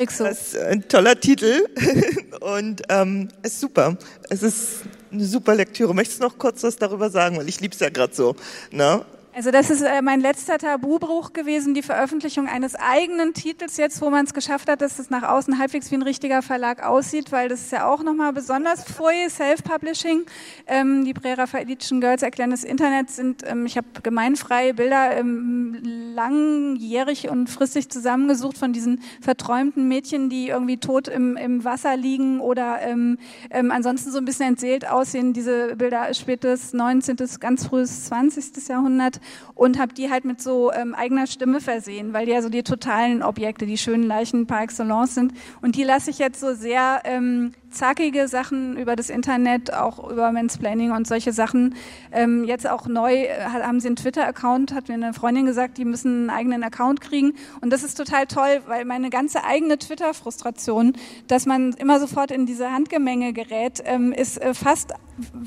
so. das ist ein toller Titel und ähm, ist super. Es ist eine super Lektüre. Möchtest du noch kurz was darüber sagen, weil ich lieb's ja gerade so. Ne? Also das ist äh, mein letzter Tabubruch gewesen, die Veröffentlichung eines eigenen Titels jetzt, wo man es geschafft hat, dass es nach außen halbwegs wie ein richtiger Verlag aussieht, weil das ist ja auch nochmal besonders früh, Self-Publishing. Ähm, die präraphaelitischen Girls erklären das Internet sind, ähm, ich habe gemeinfreie Bilder ähm, langjährig und fristig zusammengesucht von diesen verträumten Mädchen, die irgendwie tot im, im Wasser liegen oder ähm, ähm, ansonsten so ein bisschen entseelt aussehen. Diese Bilder spätes 19., ganz frühes 20. Jahrhundert und habe die halt mit so ähm, eigener Stimme versehen, weil die ja so die totalen Objekte, die schönen Leichen par excellence sind. Und die lasse ich jetzt so sehr ähm, zackige Sachen über das Internet, auch über Mansplaining und solche Sachen. Ähm, jetzt auch neu äh, haben sie einen Twitter-Account, hat mir eine Freundin gesagt, die müssen einen eigenen Account kriegen. Und das ist total toll, weil meine ganze eigene Twitter-Frustration, dass man immer sofort in diese Handgemenge gerät, ähm, ist äh, fast,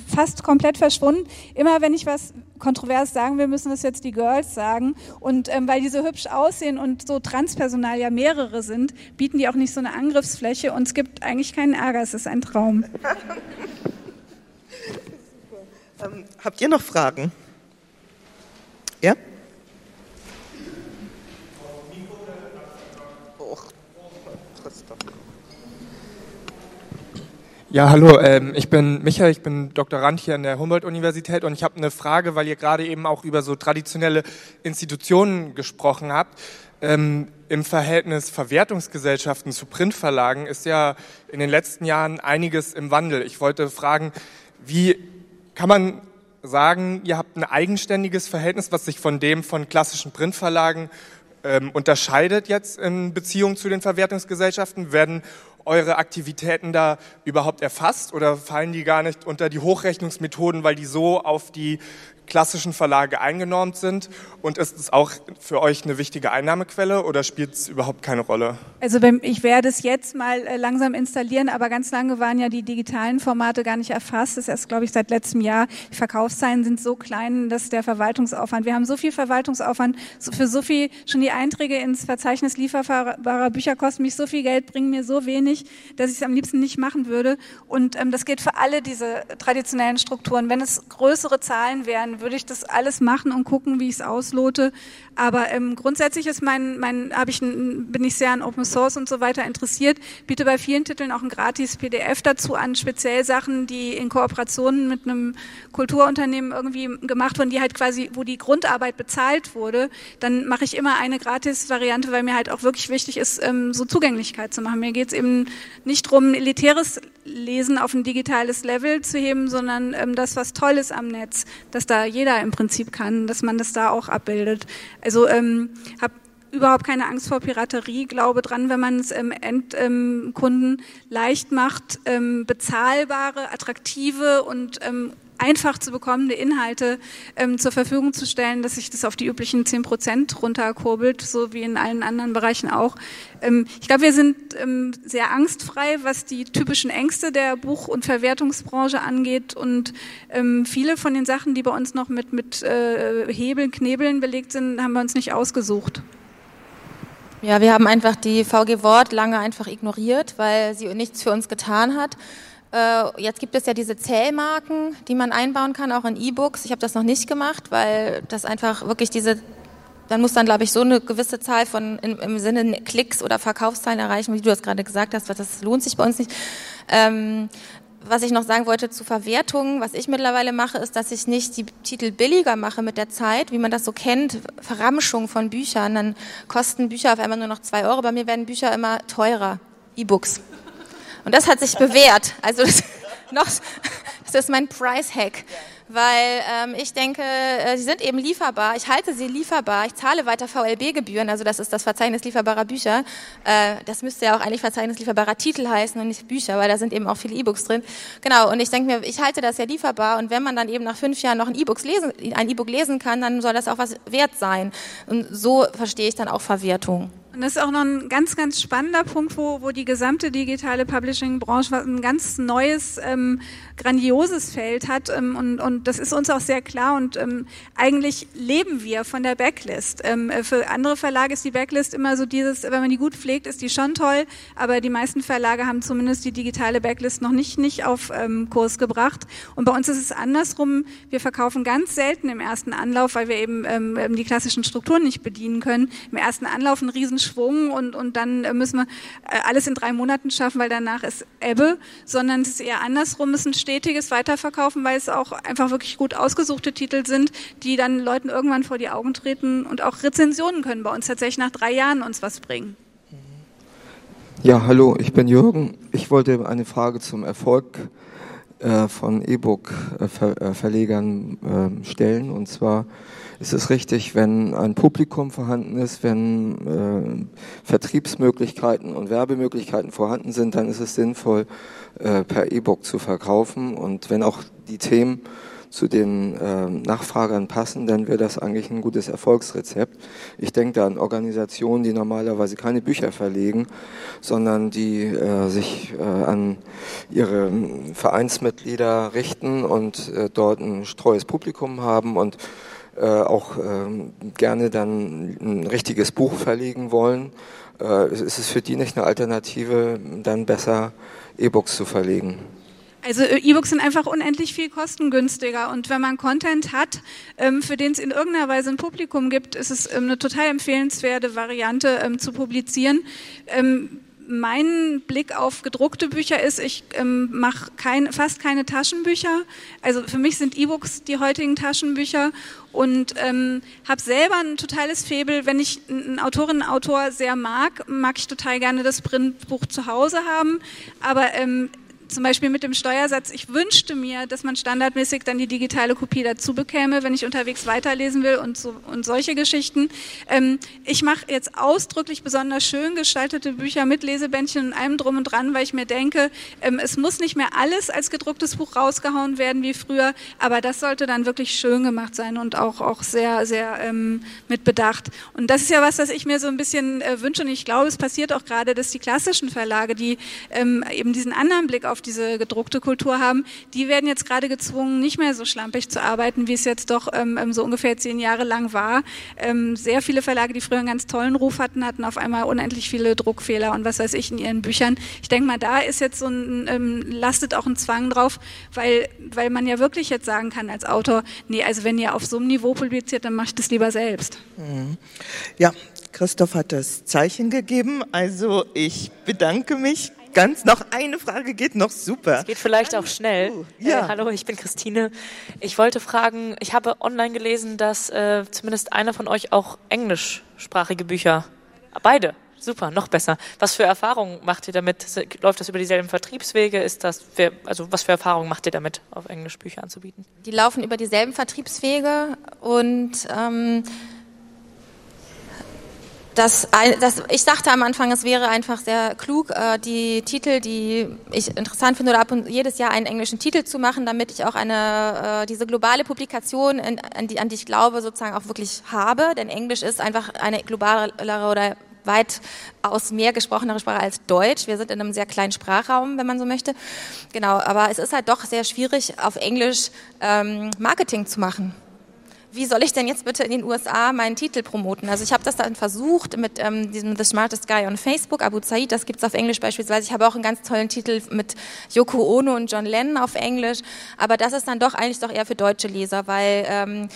fast komplett verschwunden. Immer wenn ich was kontrovers sagen will, müssen das jetzt die Girls sagen. Und ähm, weil die so hübsch aussehen und so Transpersonal ja mehrere sind, bieten die auch nicht so eine Angriffsfläche und es gibt eigentlich keinen Ärger. Es ist ein Traum. ähm, habt ihr noch Fragen? Ja? Ja, hallo, ähm, ich bin Michael, ich bin Doktorand hier an der Humboldt-Universität und ich habe eine Frage, weil ihr gerade eben auch über so traditionelle Institutionen gesprochen habt. Ähm, Im Verhältnis Verwertungsgesellschaften zu Printverlagen ist ja in den letzten Jahren einiges im Wandel. Ich wollte fragen, wie kann man sagen, ihr habt ein eigenständiges Verhältnis, was sich von dem von klassischen Printverlagen ähm, unterscheidet jetzt in Beziehung zu den Verwertungsgesellschaften? Werden eure Aktivitäten da überhaupt erfasst oder fallen die gar nicht unter die Hochrechnungsmethoden, weil die so auf die klassischen Verlage eingenormt sind? Und ist es auch für euch eine wichtige Einnahmequelle oder spielt es überhaupt keine Rolle? Also ich werde es jetzt mal äh, langsam installieren, aber ganz lange waren ja die digitalen Formate gar nicht erfasst. Das ist erst, glaube ich, seit letztem Jahr. Die Verkaufszahlen sind so klein, dass der Verwaltungsaufwand, wir haben so viel Verwaltungsaufwand, für so viel, schon die Einträge ins Verzeichnis lieferbarer Bücher kosten mich so viel Geld, bringen mir so wenig, dass ich es am liebsten nicht machen würde. Und ähm, das gilt für alle diese traditionellen Strukturen. Wenn es größere Zahlen wären, würde ich das alles machen und gucken, wie ich es auslote. Aber ähm, grundsätzlich ist mein, mein, ich, bin ich sehr an Open Source und so weiter interessiert. Biete bei vielen Titeln auch ein gratis PDF dazu an, speziell Sachen, die in Kooperationen mit einem Kulturunternehmen irgendwie gemacht wurden, die halt quasi, wo die Grundarbeit bezahlt wurde. Dann mache ich immer eine Gratis-Variante, weil mir halt auch wirklich wichtig ist, ähm, so Zugänglichkeit zu machen. Mir geht es eben nicht darum, elitäres Lesen auf ein digitales Level zu heben, sondern ähm, das, was toll ist am Netz, dass da jeder im Prinzip kann, dass man das da auch abbildet. Also ähm, habe überhaupt keine Angst vor Piraterie, glaube dran, wenn man es ähm, Endkunden ähm, leicht macht, ähm, bezahlbare, attraktive und ähm, einfach zu bekommende Inhalte ähm, zur Verfügung zu stellen, dass sich das auf die üblichen 10 Prozent runterkurbelt, so wie in allen anderen Bereichen auch. Ähm, ich glaube, wir sind ähm, sehr angstfrei, was die typischen Ängste der Buch- und Verwertungsbranche angeht und ähm, viele von den Sachen, die bei uns noch mit, mit äh, Hebeln, Knebeln belegt sind, haben wir uns nicht ausgesucht. Ja, wir haben einfach die VG Wort lange einfach ignoriert, weil sie nichts für uns getan hat. Äh, jetzt gibt es ja diese Zählmarken, die man einbauen kann, auch in E-Books. Ich habe das noch nicht gemacht, weil das einfach wirklich diese, dann muss dann, glaube ich, so eine gewisse Zahl von im, im Sinne Klicks oder Verkaufszahlen erreichen, wie du das gerade gesagt hast, weil das lohnt sich bei uns nicht. Ähm, was ich noch sagen wollte zu Verwertungen, was ich mittlerweile mache, ist, dass ich nicht die Titel billiger mache mit der Zeit, wie man das so kennt, Verramschung von Büchern. Dann kosten Bücher auf einmal nur noch zwei Euro. Bei mir werden Bücher immer teurer. E-Books. Und das hat sich bewährt. Also das, noch, das ist mein Price-Hack. Weil ähm, ich denke, äh, sie sind eben lieferbar. Ich halte sie lieferbar. Ich zahle weiter VLB-Gebühren. Also das ist das Verzeichnis lieferbarer Bücher. Äh, das müsste ja auch eigentlich Verzeichnis lieferbarer Titel heißen und nicht Bücher, weil da sind eben auch viele E-Books drin. Genau. Und ich denke mir, ich halte das ja lieferbar. Und wenn man dann eben nach fünf Jahren noch ein E-Book lesen, ein E-Book lesen kann, dann soll das auch was wert sein. Und so verstehe ich dann auch Verwertung. Und das ist auch noch ein ganz, ganz spannender Punkt, wo, wo die gesamte digitale Publishing-Branche ein ganz neues, ähm, grandioses Feld hat. Ähm, und, und das ist uns auch sehr klar. Und ähm, eigentlich leben wir von der Backlist. Ähm, äh, für andere Verlage ist die Backlist immer so dieses, wenn man die gut pflegt, ist die schon toll. Aber die meisten Verlage haben zumindest die digitale Backlist noch nicht, nicht auf ähm, Kurs gebracht. Und bei uns ist es andersrum. Wir verkaufen ganz selten im ersten Anlauf, weil wir eben ähm, die klassischen Strukturen nicht bedienen können. Im ersten Anlauf ein riesen Schwung und, und dann äh, müssen wir äh, alles in drei Monaten schaffen, weil danach ist Ebbe, sondern es ist eher andersrum, es ist ein stetiges Weiterverkaufen, weil es auch einfach wirklich gut ausgesuchte Titel sind, die dann Leuten irgendwann vor die Augen treten und auch Rezensionen können bei uns tatsächlich nach drei Jahren uns was bringen. Ja, hallo, ich bin Jürgen. Ich wollte eine Frage zum Erfolg äh, von E-Book-Verlegern äh, äh, stellen. Und zwar ist es richtig, wenn ein Publikum vorhanden ist, wenn Vertriebsmöglichkeiten und Werbemöglichkeiten vorhanden sind, dann ist es sinnvoll, per E-Book zu verkaufen. Und wenn auch die Themen zu den äh, Nachfragern passen, dann wäre das eigentlich ein gutes Erfolgsrezept. Ich denke da an Organisationen, die normalerweise keine Bücher verlegen, sondern die äh, sich äh, an ihre Vereinsmitglieder richten und äh, dort ein treues Publikum haben und äh, auch ähm, gerne dann ein richtiges Buch verlegen wollen. Äh, ist es für die nicht eine Alternative, dann besser E-Books zu verlegen? Also äh, E-Books sind einfach unendlich viel kostengünstiger und wenn man Content hat, ähm, für den es in irgendeiner Weise ein Publikum gibt, ist es ähm, eine total empfehlenswerte Variante ähm, zu publizieren mein Blick auf gedruckte Bücher ist, ich ähm, mache kein, fast keine Taschenbücher. Also für mich sind E-Books die heutigen Taschenbücher und ähm, habe selber ein totales Faible. Wenn ich einen Autorinnen Autor sehr mag, mag ich total gerne das Printbuch zu Hause haben. Aber ähm, zum Beispiel mit dem Steuersatz, ich wünschte mir, dass man standardmäßig dann die digitale Kopie dazu bekäme, wenn ich unterwegs weiterlesen will und, so, und solche Geschichten. Ähm, ich mache jetzt ausdrücklich besonders schön gestaltete Bücher mit Lesebändchen und allem drum und dran, weil ich mir denke, ähm, es muss nicht mehr alles als gedrucktes Buch rausgehauen werden wie früher, aber das sollte dann wirklich schön gemacht sein und auch, auch sehr, sehr ähm, mit Bedacht. Und das ist ja was, das ich mir so ein bisschen äh, wünsche und ich glaube, es passiert auch gerade, dass die klassischen Verlage, die ähm, eben diesen anderen Blick auf diese gedruckte Kultur haben, die werden jetzt gerade gezwungen, nicht mehr so schlampig zu arbeiten, wie es jetzt doch ähm, ähm, so ungefähr zehn Jahre lang war. Ähm, sehr viele Verlage, die früher einen ganz tollen Ruf hatten, hatten auf einmal unendlich viele Druckfehler und was weiß ich in ihren Büchern. Ich denke mal, da ist jetzt so ein, ähm, lastet auch ein Zwang drauf, weil, weil man ja wirklich jetzt sagen kann als Autor, nee, also wenn ihr auf so einem Niveau publiziert, dann ich das lieber selbst. Mhm. Ja, Christoph hat das Zeichen gegeben, also ich bedanke mich ganz noch eine Frage geht noch super. Es geht vielleicht auch schnell. Uh, ja. Äh, hallo, ich bin Christine. Ich wollte fragen, ich habe online gelesen, dass äh, zumindest einer von euch auch englischsprachige Bücher, beide, super, noch besser. Was für Erfahrungen macht ihr damit? Läuft das über dieselben Vertriebswege? Ist das, für, also was für Erfahrungen macht ihr damit, auf Englisch Bücher anzubieten? Die laufen über dieselben Vertriebswege und ähm, das, das, ich dachte am Anfang, es wäre einfach sehr klug, äh, die Titel, die ich interessant finde, oder ab und jedes Jahr einen englischen Titel zu machen, damit ich auch eine äh, diese globale Publikation, an die, an die ich glaube, sozusagen auch wirklich habe. Denn Englisch ist einfach eine globalere oder weitaus mehr gesprochenere Sprache als Deutsch. Wir sind in einem sehr kleinen Sprachraum, wenn man so möchte. Genau, aber es ist halt doch sehr schwierig, auf Englisch ähm, Marketing zu machen wie soll ich denn jetzt bitte in den USA meinen Titel promoten? Also ich habe das dann versucht mit ähm, diesem The Smartest Guy on Facebook, Abu Zaid, das gibt's auf Englisch beispielsweise. Ich habe auch einen ganz tollen Titel mit Yoko Ono und John Lennon auf Englisch, aber das ist dann doch eigentlich doch eher für deutsche Leser, weil ähm,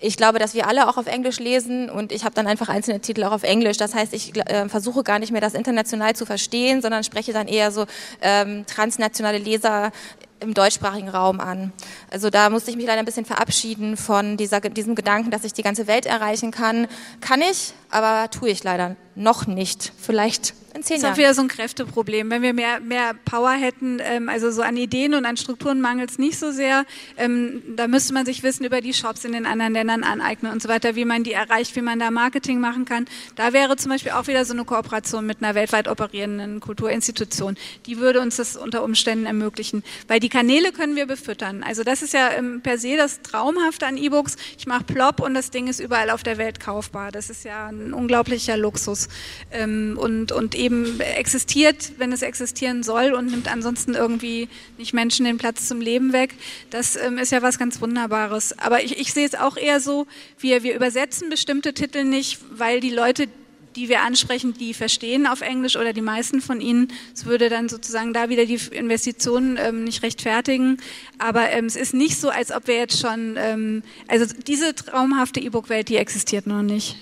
ich glaube, dass wir alle auch auf Englisch lesen und ich habe dann einfach einzelne Titel auch auf Englisch. Das heißt, ich äh, versuche gar nicht mehr das international zu verstehen, sondern spreche dann eher so ähm, transnationale Leser im deutschsprachigen Raum an. Also da musste ich mich leider ein bisschen verabschieden von dieser, diesem Gedanken, dass ich die ganze Welt erreichen kann. Kann ich, aber tue ich leider noch nicht. Vielleicht in zehn Jahren. Das ist auch wieder so ein Kräfteproblem. Wenn wir mehr, mehr Power hätten, ähm, also so an Ideen und an Strukturen mangelt es nicht so sehr. Ähm, da müsste man sich Wissen über die Shops in den anderen Ländern aneignen und so weiter, wie man die erreicht, wie man da Marketing machen kann. Da wäre zum Beispiel auch wieder so eine Kooperation mit einer weltweit operierenden Kulturinstitution. Die würde uns das unter Umständen ermöglichen. Weil die Kanäle können wir befüttern. Also das ist ja ähm, per se das Traumhafte an E-Books. Ich mache Plop und das Ding ist überall auf der Welt kaufbar. Das ist ja ein unglaublicher Luxus. Ähm, und, und eben existiert, wenn es existieren soll und nimmt ansonsten irgendwie nicht Menschen den Platz zum Leben weg. Das ähm, ist ja was ganz Wunderbares. Aber ich, ich sehe es auch eher so, wir, wir übersetzen bestimmte Titel nicht, weil die Leute, die wir ansprechen, die verstehen auf Englisch oder die meisten von ihnen. Es würde dann sozusagen da wieder die Investitionen ähm, nicht rechtfertigen. Aber ähm, es ist nicht so, als ob wir jetzt schon, ähm, also diese traumhafte E-Book-Welt, die existiert noch nicht.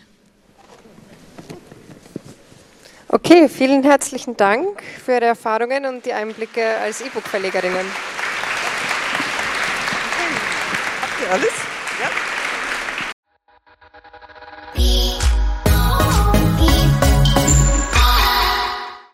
Okay, vielen herzlichen Dank für Ihre Erfahrungen und die Einblicke als E-Book-Verlegerinnen. Habt ihr alles? Ja?